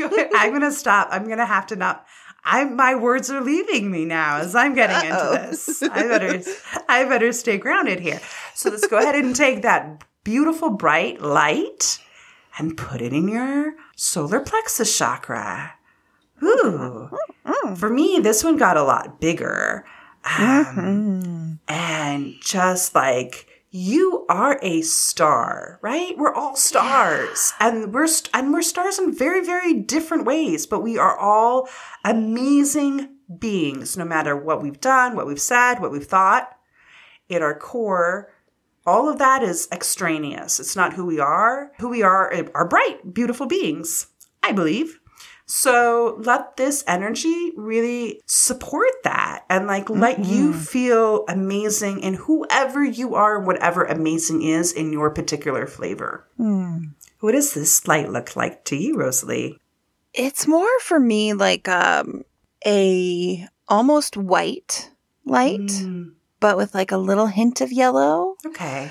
going to stop. I'm going to have to not. I my words are leaving me now as I'm getting Uh-oh. into this. I better. I better stay grounded here. So let's go ahead and take that beautiful bright light and put it in your solar plexus chakra. Ooh. For me, this one got a lot bigger. Um, and just like you are a star, right? We're all stars, and we're st- and we're stars in very very different ways, but we are all amazing beings. No matter what we've done, what we've said, what we've thought, at our core, all of that is extraneous. It's not who we are. Who we are eh, are bright, beautiful beings. I believe. So let this energy really support that and like let you feel amazing in whoever you are, whatever amazing is in your particular flavor. What does this light look like to you, Rosalie? It's more for me like um a almost white light, Mm, but with like a little hint of yellow. okay.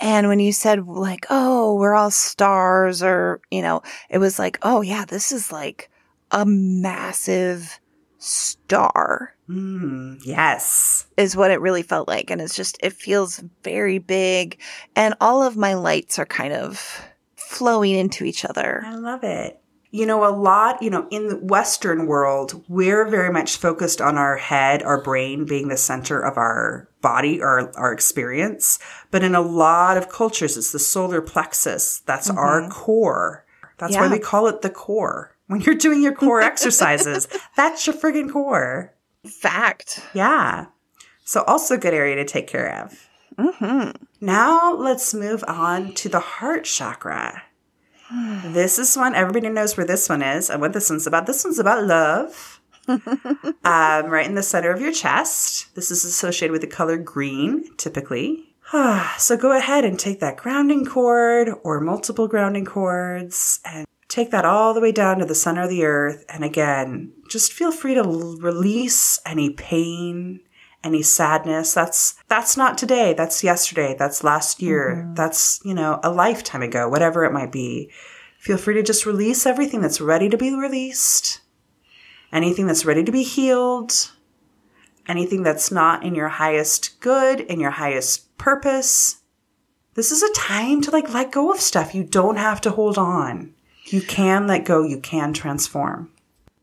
And when you said like, "Oh, we're all stars," or you know, it was like, "Oh yeah, this is like a massive star." Mm, yes. Is what it really felt like, and it's just it feels very big, and all of my lights are kind of flowing into each other. I love it. You know, a lot, you know, in the Western world, we're very much focused on our head, our brain being the center of our body or our experience. But in a lot of cultures, it's the solar plexus. That's our core. That's why we call it the core. When you're doing your core exercises, that's your friggin' core. Fact. Yeah. So also a good area to take care of. hmm Now let's move on to the heart chakra. This is one, everybody knows where this one is and what this one's about. This one's about love. um, right in the center of your chest. This is associated with the color green, typically. so go ahead and take that grounding cord or multiple grounding cords and take that all the way down to the center of the earth. And again, just feel free to l- release any pain, any sadness. That's that's not today. That's yesterday. That's last year. Mm-hmm. That's, you know, a lifetime ago, whatever it might be. Feel free to just release everything that's ready to be released. Anything that's ready to be healed. Anything that's not in your highest good, in your highest purpose. This is a time to like let go of stuff. You don't have to hold on. You can let go. You can transform.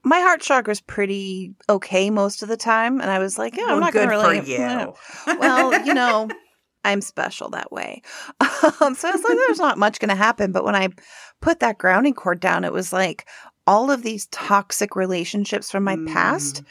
My heart chakra's pretty okay most of the time, and I was like, "Yeah, I'm Well, not gonna for really." you. Yeah. well, you know, I'm special that way. Um, so it's like there's not much going to happen. But when I put that grounding cord down, it was like all of these toxic relationships from my past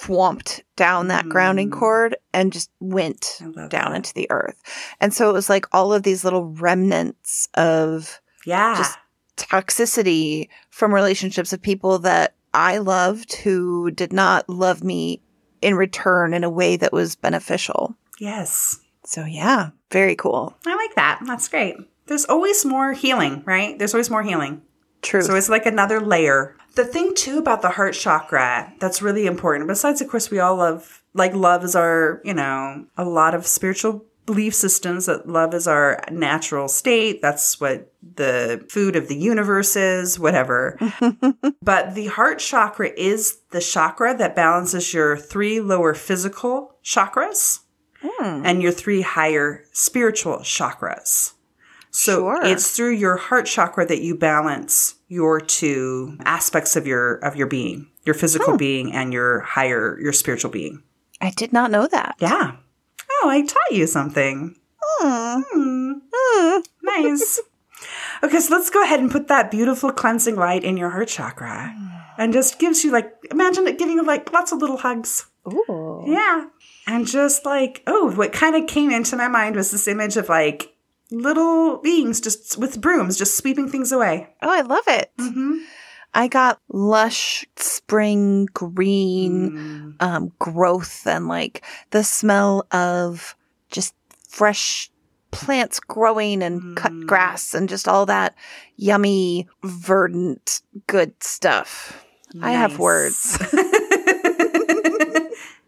swamped down that grounding Mm. cord and just went down that. into the earth. And so it was like all of these little remnants of Yeah. Just- toxicity from relationships of people that I loved who did not love me in return in a way that was beneficial. yes. So yeah, very cool. I like that. That's great. There's always more healing, right? There's always more healing. True. So it's like another layer. The thing too about the heart chakra that's really important, besides of course we all love like love is our, you know, a lot of spiritual belief systems that love is our natural state. That's what the food of the universe is, whatever. but the heart chakra is the chakra that balances your three lower physical chakras Hmm. and your three higher spiritual chakras. So Sure. it's through your heart chakra that you balance your two aspects of your of your being, your physical being and your higher your spiritual being. I did not know that. Yeah. Oh, I taught you something. Hmm. Hmm. Nice. okay, so let's go ahead and put that beautiful cleansing light in your heart chakra. And just gives you like imagine it giving you like lots of little hugs. Ooh. Yeah. And just like, oh, what kind of came into my mind was this image of like little beings just with brooms just sweeping things away. Oh, I love it. Mm-hmm. I got lush spring green Mm. um, growth and like the smell of just fresh plants growing and cut Mm. grass and just all that yummy, verdant, good stuff. I have words.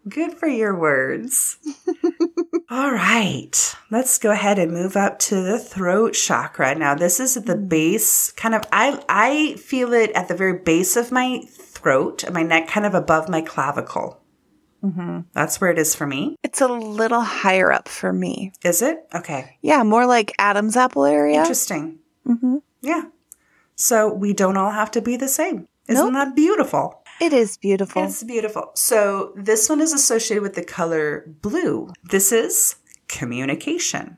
Good for your words. All right. Let's go ahead and move up to the throat chakra. Now, this is the mm. base, kind of I I feel it at the very base of my throat, my neck kind of above my clavicle. Mm-hmm. That's where it is for me. It's a little higher up for me. Is it? Okay. Yeah, more like Adam's apple area. Interesting. Mm-hmm. Yeah. So we don't all have to be the same. Isn't Nope. that beautiful? It is beautiful. It's beautiful. So this one is associated with the color blue. This is communication.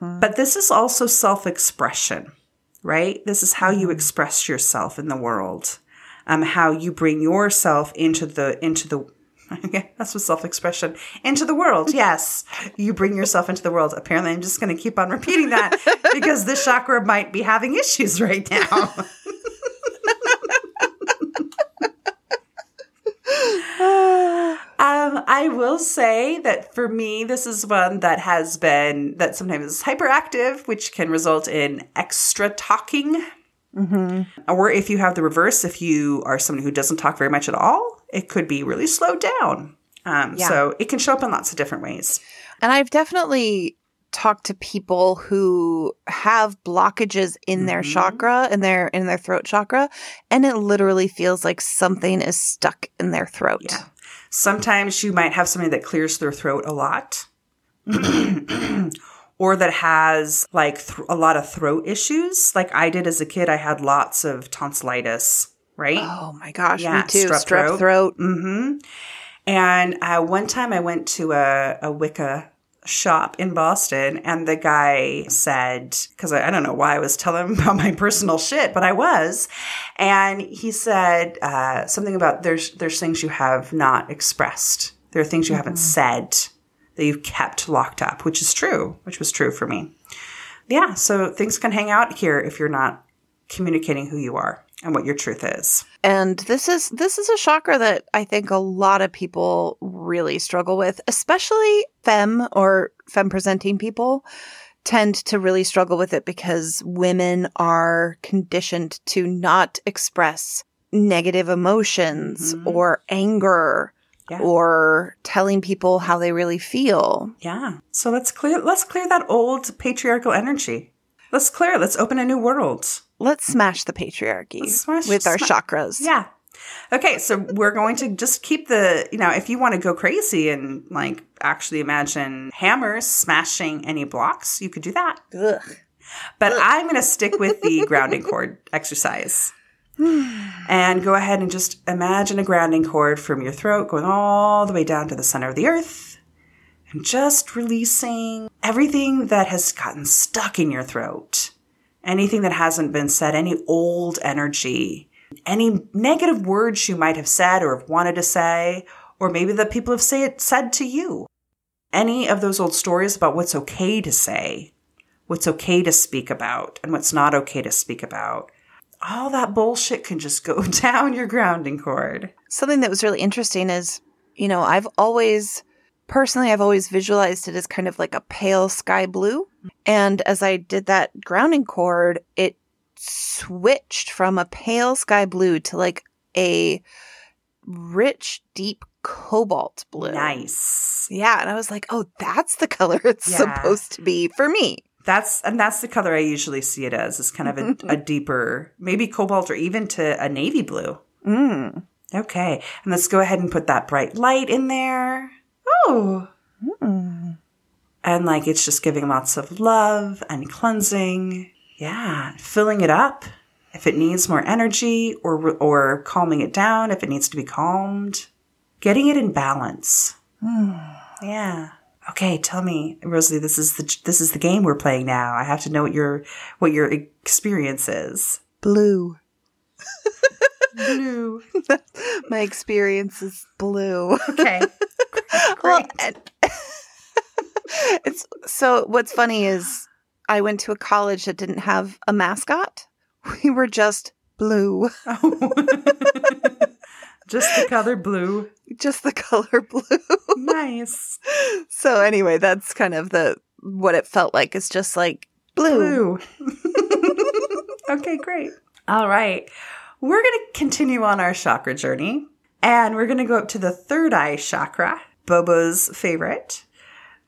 But this is also self expression, right? This is how you express yourself in the world, um, how you bring yourself into the, into the, Okay, that's what self expression into the world. Yes, you bring yourself into the world. Apparently, I'm just going to keep on repeating that because this chakra might be having issues right now. Um, I will say that for me, this is one that has been that sometimes is hyperactive, which can result in extra talking. Or if you have the reverse, if you are someone who doesn't talk very much at all, it could be really slowed down. Um, Yeah. So it can show up in lots of different ways. And I've definitely talked to people who have blockages in their Mhm. chakra in their in their throat chakra and it literally feels like something is stuck in their throat. Yeah. Sometimes you might have somebody that clears their throat a lot. or that has like th- a lot of throat issues. Like I did as a kid, I had lots of tonsillitis, right? Oh my gosh, Yeah, me too. strep Strep, throat. throat. Mm-hmm. And uh, one time I went to a, a Wicca shop in Boston, and the guy said, because I, I don't know why I was telling him about my personal shit, but I was, and he said uh, something about there's there's things you have not expressed, there are things you haven't said that you've kept locked up, which is true, which was true for me. Yeah, so things can hang out here if you're not communicating who you are and what your truth is. And this is this is a chakra that I think a lot of people really struggle with, especially femme or femme presenting people tend to really struggle with it because women are conditioned to not express negative emotions Mhm. or anger Yeah. or telling people how they really feel. Yeah. So let's clear let's clear that old patriarchal energy. Let's clear it. Let's open a new world. Let's smash the patriarchy smash- with our chakras. Yeah. Okay, so we're going to just keep the, you know, if you want to go crazy and like actually imagine hammers smashing any blocks, you could do that. Ugh. But I'm going to stick with the grounding cord exercise. and go ahead and just imagine a grounding cord from your throat going all the way down to the center of the earth and just releasing everything that has gotten stuck in your throat. Anything that hasn't been said, any old energy, any negative words you might have said or have wanted to say, or maybe that people have say it, said to you. Any of those old stories about what's okay to say, what's okay to speak about, and what's not okay to speak about. All that bullshit can just go down your grounding cord. something that was really interesting is, you know, I've always, personally, I've always visualized it as kind of like a pale sky blue. And as I did that grounding cord, it switched from a pale sky blue to like a rich, deep cobalt blue. Nice. Yeah. And I was like, oh, that's the color it's Yeah. supposed to be for me. That's and that's the color I usually see it as. It's kind of a, a deeper, maybe cobalt or even to a navy blue. Mm. Okay, and let's go ahead and put that bright light in there. Oh, Mm. And like it's just giving lots of love and cleansing. Yeah, filling it up if it needs more energy, or or calming it down if it needs to be calmed. Getting it in balance. Hmm. Yeah. Okay, tell me, Rosalie. This is the this is the game we're playing now. I have to know what your what your experience is. Blue. Blue. My experience is blue. Okay. Well, and- it's so what's funny is I went to a college that didn't have a mascot. We were just blue, Oh. Just the color blue. just the color blue. Nice. so anyway, that's kind of the what it felt like. It's just like blue. Blue. okay, great. All right. We're going to continue on our chakra journey. And we're going to go up to the third eye chakra, Bobo's favorite.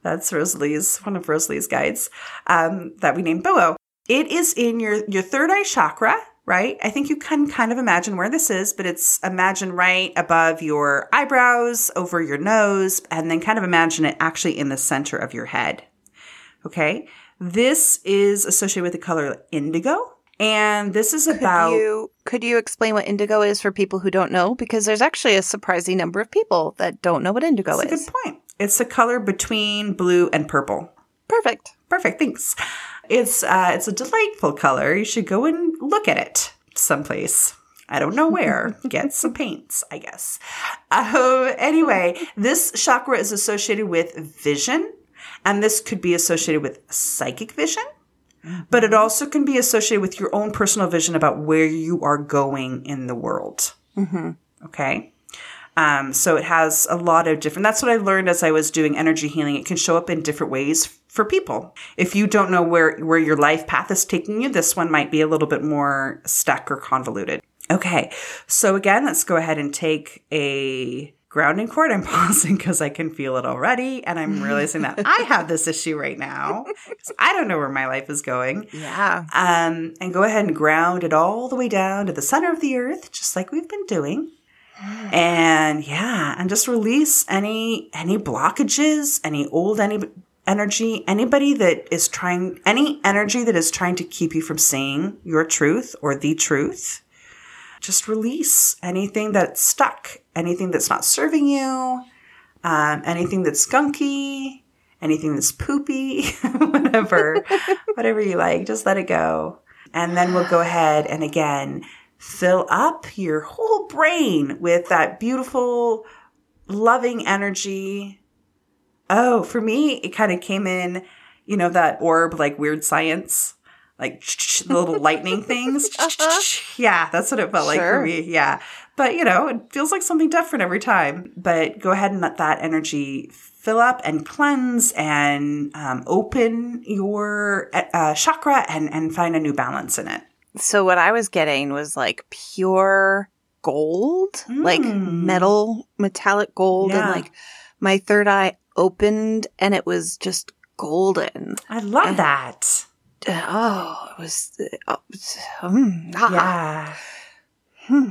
That's Rosalie's, one of Rosalie's guides um, that we named Bobo. It is in your, your third eye chakra, right? I think you can kind of imagine where this is, but it's imagine right above your eyebrows, over your nose, and then kind of imagine it actually in the center of your head. Okay. This is associated with the color indigo. And this is about. Could you, could you explain what indigo is for people who don't know? Because there's actually a surprising number of people that don't know what indigo That's is. a good point. It's a color between blue and purple. Perfect. Perfect. Thanks. It's uh, it's a delightful color. You should go and look at it someplace. I don't know where. Get some paints, I guess. Uh, anyway, this chakra is associated with vision, and this could be associated with psychic vision, but it also can be associated with your own personal vision about where you are going in the world. Okay. Um, so it has a lot of different. That's what I learned as I was doing energy healing. It can show up in different ways for people. If you don't know where where your life path is taking you, this one might be a little bit more stuck or convoluted. Okay, so again, let's go ahead and take a grounding cord. I'm pausing because I can feel it already, and I'm realizing that I have this issue right now. I don't know where my life is going. Yeah. Um, and go ahead and ground it all the way down to the center of the earth, just like we've been doing. And yeah, and just release any any blockages, any old any energy, anybody that is trying any energy that is trying to keep you from seeing your truth or the truth. Just release anything that's stuck, anything that's not serving you, um, anything that's skunky, anything that's poopy, whatever, whatever you like, just let it go. And then we'll go ahead and again fill up your whole brain with that beautiful, loving energy. Oh, for me, it kind of came in, you know, that orb, like weird science, like the little lightning things. Yeah, that's what it felt like for me. Yeah. But, you know, it feels like something different every time. But go ahead and let that energy fill up and cleanse and um, open your uh, chakra and, and find a new balance in it. So what I was getting was like pure gold, like Mm. metal, metallic gold, Yeah. and like my third eye opened and it was just golden. I love And- that. Oh, it was. Uh, mm, ah. Yeah. Hmm.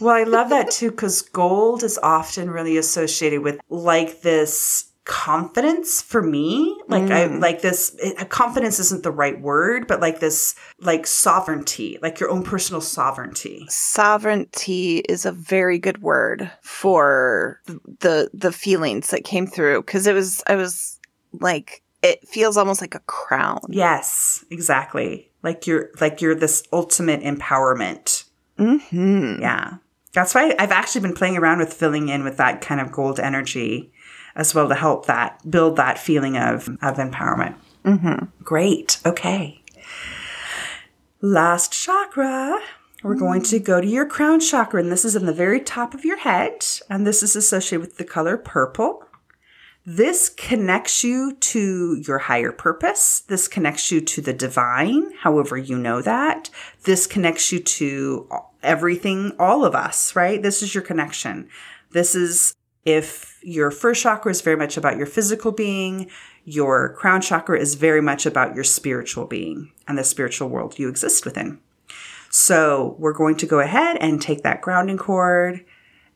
Well, I love that too because gold is often really associated with like this confidence for me. Like I Mm. like this it, confidence isn't the right word, but like this like sovereignty, like your own personal sovereignty. Sovereignty is a very good word for the the feelings that came through because it was I was like it feels almost like a crown. Yes, exactly. Like you're like you're this ultimate empowerment. hmm Yeah. That's why I've actually been playing around with filling in with that kind of gold energy as well to help that build that feeling of, of empowerment. hmm Great. Okay. Last chakra. We're going to go to your crown chakra, and this is in the very top of your head, and this is associated with the color purple. This connects you to your higher purpose. This connects you to the divine, however you know that. This connects you to everything, all of us, right? This is your connection. This is if your first chakra is very much about your physical being, your crown chakra is very much about your spiritual being and the spiritual world you exist within. So we're going to go ahead and take that grounding cord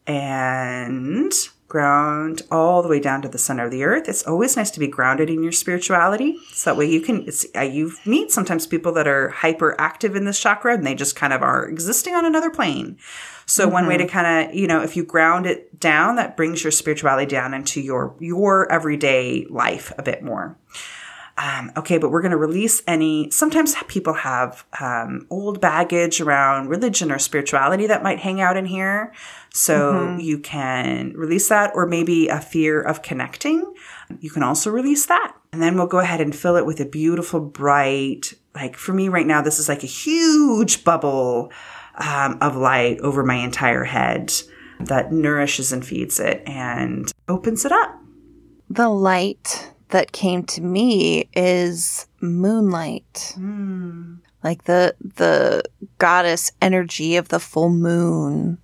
and ground all the way down to the center of the earth. It's always nice to be grounded in your spirituality. So that way you can, it's, uh, you meet sometimes people that are hyper active in this chakra and they just kind of are existing on another plane. So one way to kind of, you know, if you ground it down, that brings your spirituality down into your, your everyday life a bit more. Um, okay, but we're going to release any. Sometimes people have um, old baggage around religion or spirituality that might hang out in here. So you can release that, or maybe a fear of connecting. You can also release that. And then we'll go ahead and fill it with a beautiful, bright, like for me right now, this is like a huge bubble um, of light over my entire head that nourishes and feeds it and opens it up. The light that came to me is moonlight. Mm. Like the the goddess energy of the full moon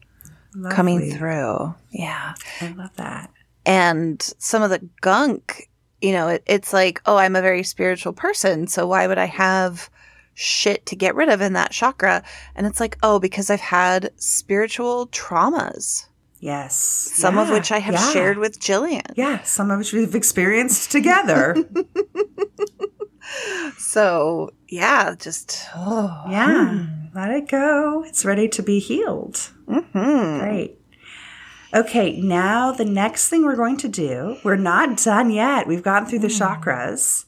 coming through. Yeah. I love that. and some of the gunk you know it, it's like oh i'm a very spiritual person so why would i have shit to get rid of in that chakra and it's like oh because i've had spiritual traumas Yes. some of which i have yeah. shared with jillian Yeah, some of which we've experienced together. so yeah just oh yeah. Let it go. It's ready to be healed. Mm-hmm. Great. Okay, now the next thing we're going to do, we're not done yet. We've gotten through the chakras,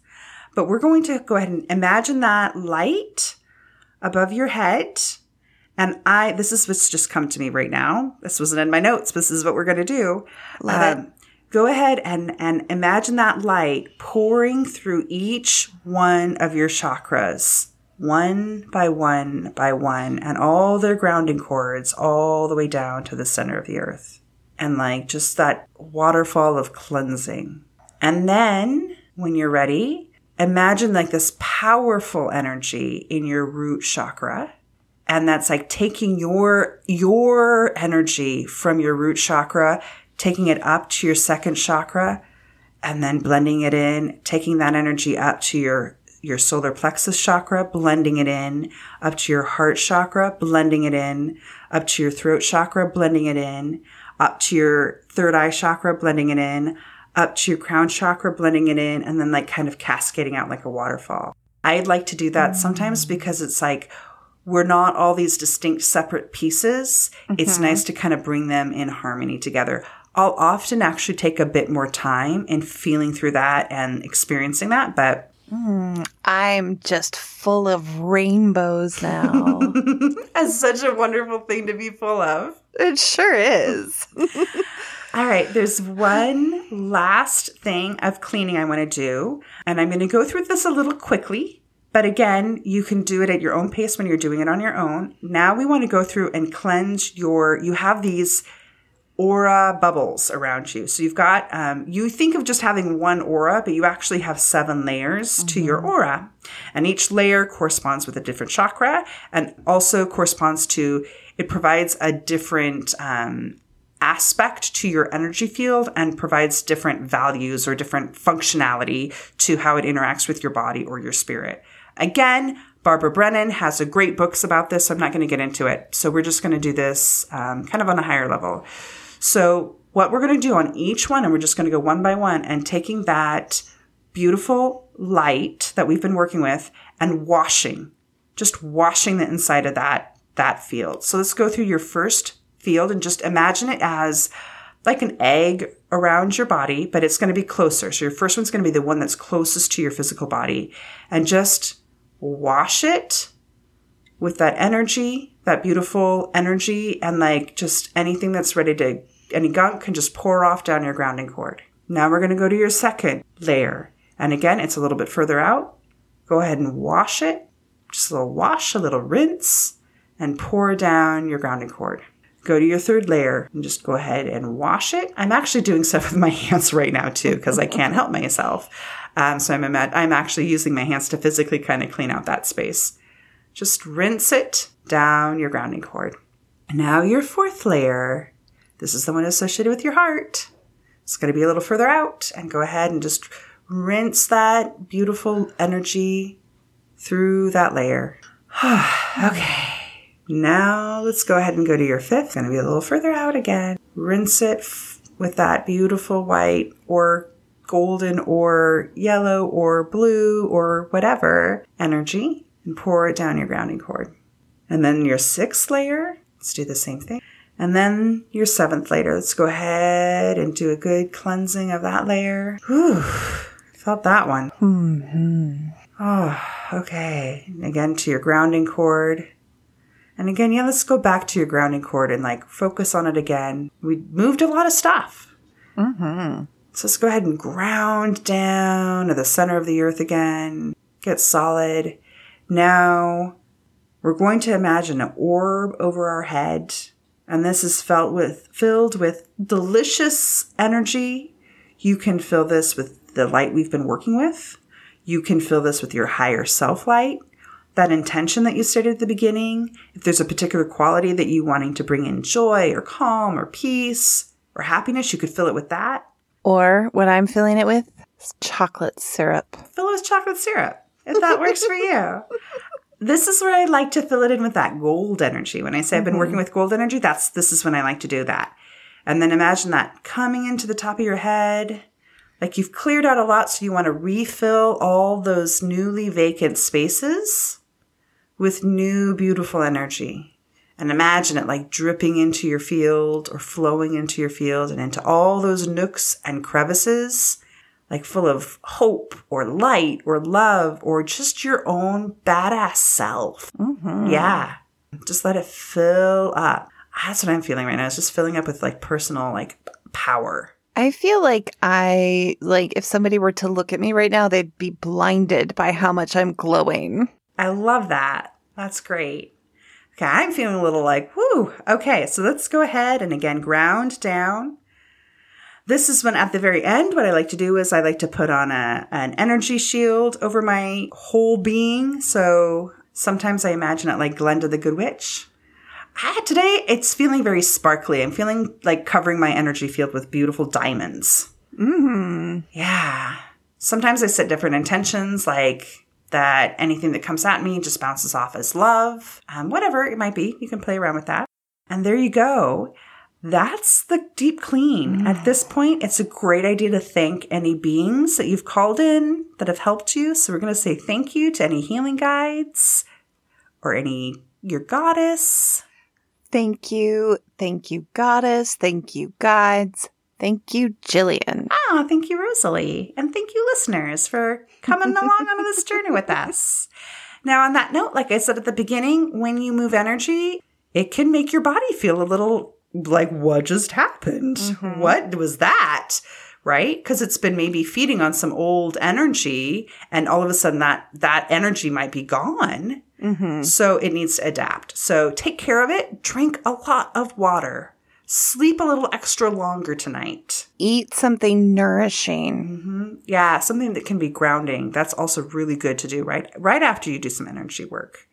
but we're going to go ahead and imagine that light above your head. And I, this is what's just come to me right now. This wasn't in my notes. This is what we're going to do. Love it. Um, go ahead and, and imagine that light pouring through each one of your chakras, one by one by one, and all their grounding cords all the way down to the center of the earth. And like just that waterfall of cleansing. And then when you're ready, imagine like this powerful energy in your root chakra and that's like taking your your energy from your root chakra taking it up to your second chakra and then blending it in taking that energy up to your your solar plexus chakra blending it in up to your heart chakra blending it in up to your throat chakra blending it in up to your third eye chakra blending it in up to your crown chakra blending it in and then like kind of cascading out like a waterfall i'd like to do that mm. sometimes because it's like we're not all these distinct separate pieces. It's mm-hmm. nice to kind of bring them in harmony together. I'll often actually take a bit more time in feeling through that and experiencing that, but mm, i'm just full of rainbows now that's such a wonderful thing to be full of. it sure is All right, there's one last thing of cleaning I want to do, and I'm going to go through this a little quickly. But again, you can do it at your own pace when you're doing it on your own. Now we want to go through and cleanse your, you have these aura bubbles around you. So you've got, um, you think of just having one aura, but you actually have seven layers to your aura. And each layer corresponds with a different chakra and also corresponds to, it provides a different, um, aspect to your energy field and provides different values or different functionality to how it interacts with your body or your spirit. Again, Barbara Brennan has a great books about this. I'm not going to get into it. So we're just going to do this um, kind of on a higher level. So what we're going to do on each one, and we're just going to go one by one and taking that beautiful light that we've been working with and washing, just washing the inside of that, that field. So let's go through your first field and just imagine it as like an egg around your body, but it's going to be closer. So your first one's going to be the one that's closest to your physical body and just wash it with that energy, that beautiful energy, and like just anything that's ready to, any gunk can just pour off down your grounding cord. Now we're going to go to your second layer. And again, it's a little bit further out. Go ahead and wash it. Just a little wash, a little rinse, and pour down your grounding cord. Go to your third layer and just go ahead and wash it. I'm actually doing stuff with my hands right now too because I can't help myself. Um, so I'm, I'm actually using my hands to physically kind of clean out that space. Just rinse it down your grounding cord. Now your fourth layer. This is the one associated with your heart. It's going to be a little further out and go ahead and just rinse that beautiful energy through that layer. okay. Now let's go ahead and go to your fifth. Going to be a little further out again. Rinse it f- with that beautiful white or golden or yellow or blue or whatever energy and pour it down your grounding cord. And then your sixth layer, let's do the same thing. And then your seventh layer, let's go ahead and do a good cleansing of that layer. Whew, felt that one. Hmm. Oh, okay. Again to your grounding cord. And again, yeah, let's go back to your grounding cord and like focus on it again. We moved a lot of stuff. Mm-hmm. So let's go ahead and ground down to the center of the earth again. Get solid. Now we're going to imagine an orb over our head. And this is felt with filled with delicious energy. You can fill this with the light we've been working with. You can fill this with your higher self light. That intention that you stated at the beginning, if there's a particular quality that you wanting to bring in joy or calm or peace or happiness, you could fill it with that. Or what I'm filling it with is chocolate syrup. Fill it with chocolate syrup if that works for you. This is where I like to fill it in with that gold energy. When I say I've been working mm-hmm. with gold energy, that's this is when I like to do that. And then imagine that coming into the top of your head, like you've cleared out a lot, so you want to refill all those newly vacant spaces with new beautiful energy. And imagine it like dripping into your field or flowing into your field and into all those nooks and crevices, like full of hope or light or love or just your own badass self. Mm-hmm. Yeah. Just let it fill up. That's what I'm feeling right now. It's just filling up with like personal like power. I feel like I like if somebody were to look at me right now, they'd be blinded by how much I'm glowing. I love that. That's great. Okay, I'm feeling a little like, whoo. Okay, so let's go ahead and again ground down. This is when at the very end, what I like to do is I like to put on a an energy shield over my whole being. So sometimes I imagine it like Glenda the Good Witch. Ah, today it's feeling very sparkly. I'm feeling like covering my energy field with beautiful diamonds. Mm-hmm. Yeah. Sometimes I set different intentions, like that anything that comes at me just bounces off as love, um, whatever it might be. You can play around with that. And there you go. That's the deep clean. At this point, it's a great idea to thank any beings that you've called in that have helped you. So we're going to say thank you to any healing guides or any your goddess. Thank you. Thank you, goddess. Thank you, guides. Thank you, Jillian. Ah, thank you, Rosalie. And thank you, listeners, for coming along on this journey with us. Now, on that note, like I said at the beginning, when you move energy, it can make your body feel a little like, what just happened? What was that? Right? Because it's been maybe feeding on some old energy, and all of a sudden that that energy might be gone. So it needs to adapt. So take care of it. Drink a lot of water. Sleep a little extra longer tonight. Eat something nourishing. Yeah, something that can be grounding. That's also really good to do right right after you do some energy work.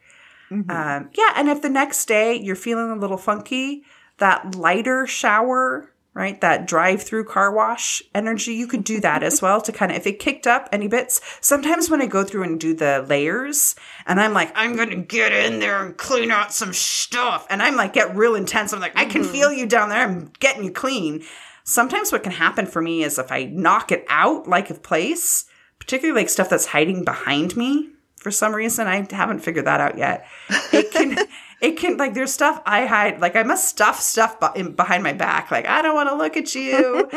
Um, yeah, and if the next day you're feeling a little funky, that lighter shower, right, that drive-through car wash energy, you could do that as mm-hmm. well to kind of if it kicked up any bits. Sometimes when I go through and do the layers, and I'm like, I'm gonna get in there and clean out some stuff, and I'm like, get real intense. I'm like, I can mm-hmm. feel you down there. I'm getting you clean. Sometimes what can happen for me is if I knock it out like of place, particularly like stuff that's hiding behind me for some reason, I haven't figured that out yet. It can, it can like there's stuff I hide, like I must stuff stuff behind my back. Like I don't want to look at you.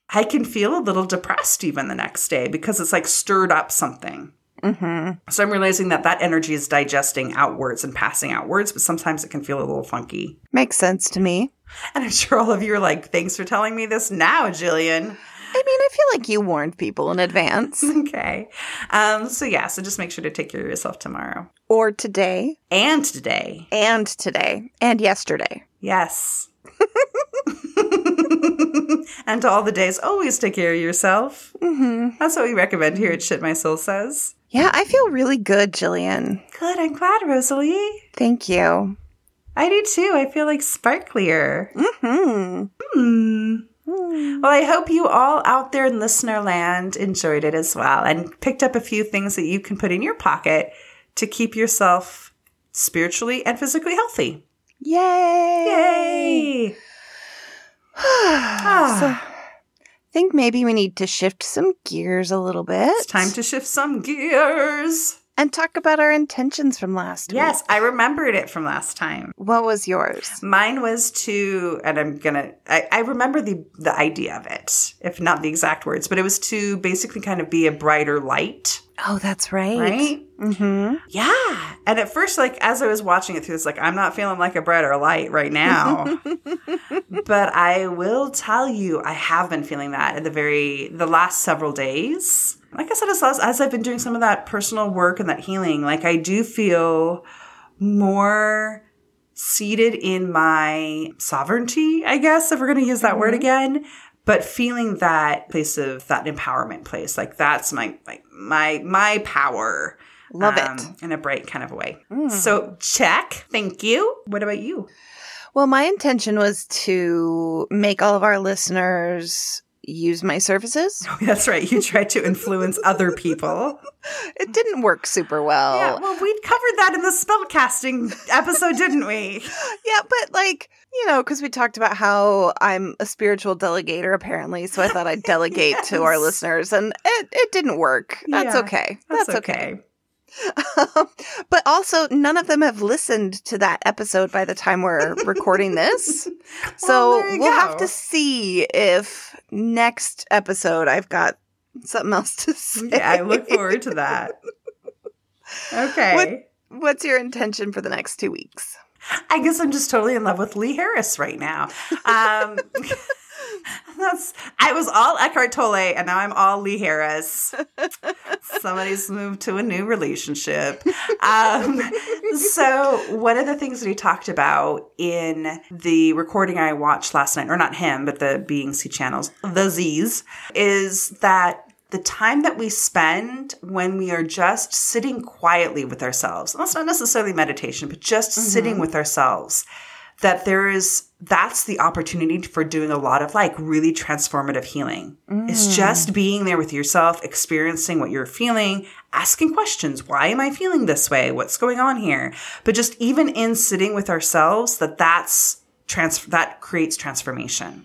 I can feel a little depressed even the next day because it's like stirred up something. Mm-hmm. So I'm realizing that that energy is digesting outwards and passing outwards, but sometimes it can feel a little funky. Makes sense to me. And I'm sure all of you are like, thanks for telling me this now, Jillian. I mean, I feel like you warned people in advance. Okay. Um, so yeah, so just make sure to take care of yourself tomorrow. or today, And today. and today, and yesterday. Yes. and to all the days, always take care of yourself. Mm-hmm. That's what we recommend here at Shit My Soul Says. Yeah, I feel really good, Jillian. Good, I'm glad, Rosalie. Thank you. I do too. I feel like sparklier. Hmm. Hmm. Well, I hope you all out there in listener land enjoyed it as well and picked up a few things that you can put in your pocket to keep yourself spiritually and physically healthy. Yay! Yay! Ah, think maybe we need to shift some gears a little bit. it's time to shift some gears. And talk about our intentions from last week. Yes, I remembered it from last time. What was yours? Mine was to, and I'm gonna, I, I remember the the idea of it, if not the exact words, but it was to basically kind of be a brighter light, Oh, that's right. right? Mm-hmm. Yeah. And at first, like as I was watching it through, it's like I'm not feeling like a brighter light right now. but I will tell you, I have been feeling that in the very the last several days. Like I said, as as I've been doing some of that personal work and that healing, like I do feel more seated in my sovereignty, I guess, if we're going to use that word again. But feeling that place of that empowerment place, like that's my like my my power. Love it. um, in a bright kind of a way. Mm. So check. Thank you. What about you? Well, my intention was to make all of our listeners use my services. That's right. You tried to influence other people. It didn't work super well. Yeah, well, we'd covered that in the spellcasting episode, didn't we? Yeah, but like, you know, because we talked about how I'm a spiritual delegator apparently, so I thought I'd delegate to our listeners, and it, it didn't work. That's Yeah, okay. That's, okay. okay. But also, none of them have listened to that episode by the time we're recording this. So Well, we'll have to see if next episode I've got something else to say. Yeah, I look forward to that. Okay. What's your intention for the next two weeks? I guess I'm just totally in love with Lee Harris right now. Um, that's I was all Eckhart Tolle, and now I'm all Lee Harris. Somebody's moved to a new relationship. Um, so one of the things that he talked about in the recording I watched last night, or not him, but the Being C channels, the Z's, is that the time that we spend when we are just sitting quietly with ourselves, and that's not necessarily meditation, but just sitting with ourselves, that there is that's the opportunity for doing a lot of like really transformative healing. It's mm. just being there with yourself, experiencing what you're feeling, asking questions. Why am I feeling this way? What's going on here? But just even in sitting with ourselves, that that's trans that creates transformation.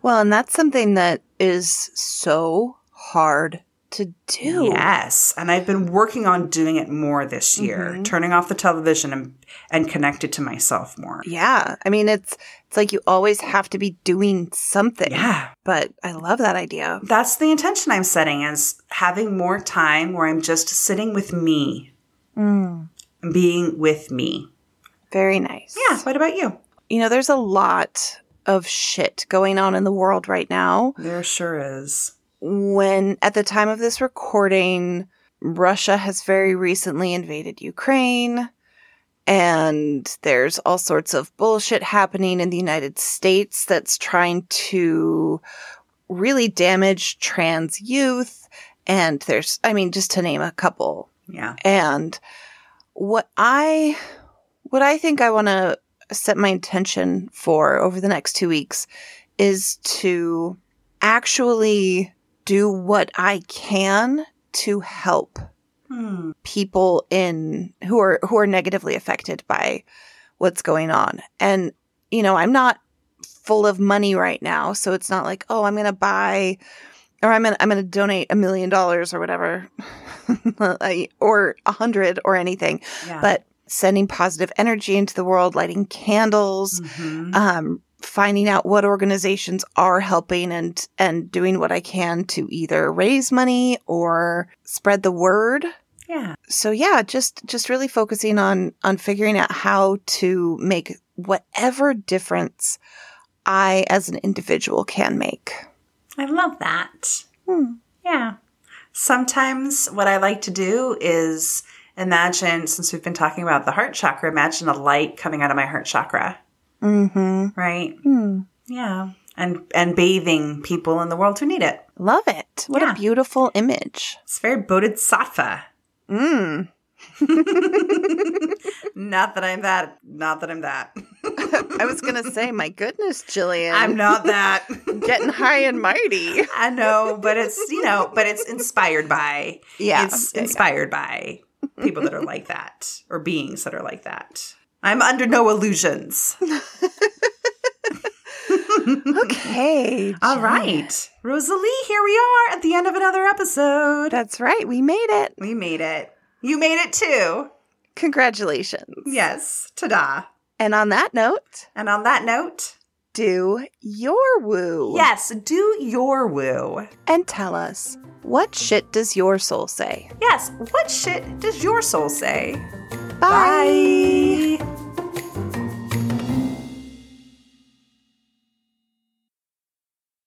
Well, and that's something that is so hard to do. Yes, and I've been working on doing it more this year, turning off the television and and connected to myself more. Yeah. I mean, it's it's like you always have to be doing something. Yeah. But I love that idea. That's the intention I'm setting is having more time where I'm just sitting with me, Mm, being with me. very nice. Yeah, what about you? You know, there's a lot of shit going on in the world right now. There sure is. When at the time of this recording, Russia has very recently invaded Ukraine. And there's all sorts of bullshit happening in the United States that's trying to really damage trans youth. And there's, I mean, just to name a couple. Yeah. And what I, what I think I want to set my intention for over the next two weeks is to actually do what I can to help Hmm. people in who are who are negatively affected by what's going on. And you know, I'm not full of money right now, so it's not like, oh, I'm going to buy or I'm going to I'm to donate a million dollars or whatever or a hundred or anything. Yeah. But sending positive energy into the world, lighting candles, Mhm. um, finding out what organizations are helping and and doing what I can to either raise money or spread the word. yeah. So yeah, just just really focusing on on figuring out how to make whatever difference I as an individual can make. I love that. Hmm. Yeah. Sometimes what I like to do is imagine, since we've been talking about the heart chakra, imagine a light coming out of my heart chakra, Mm-hmm. right? Hmm. Yeah. And and bathing people in the world who need it. Love it. What Yeah. a beautiful image. It's very bodhisattva. Mm. Not that I'm that. Not that I'm that. I was gonna say, my goodness, Jillian. I'm not that. getting high and mighty. I know, but it's you know, but it's inspired by. Yeah. it's Yeah, yeah. inspired by people that are like that or beings that are like that. I'm under no illusions. Okay. All right, Rosalie, here we are at the end of another episode. That's right. We made it. We made it. You made it too. Congratulations. Yes, ta-da. And on that note, And on that note, do your woo. yes, do your woo. And tell us, what shit does your soul say? Yes, what shit does your soul say? Bye. Bye. Bye.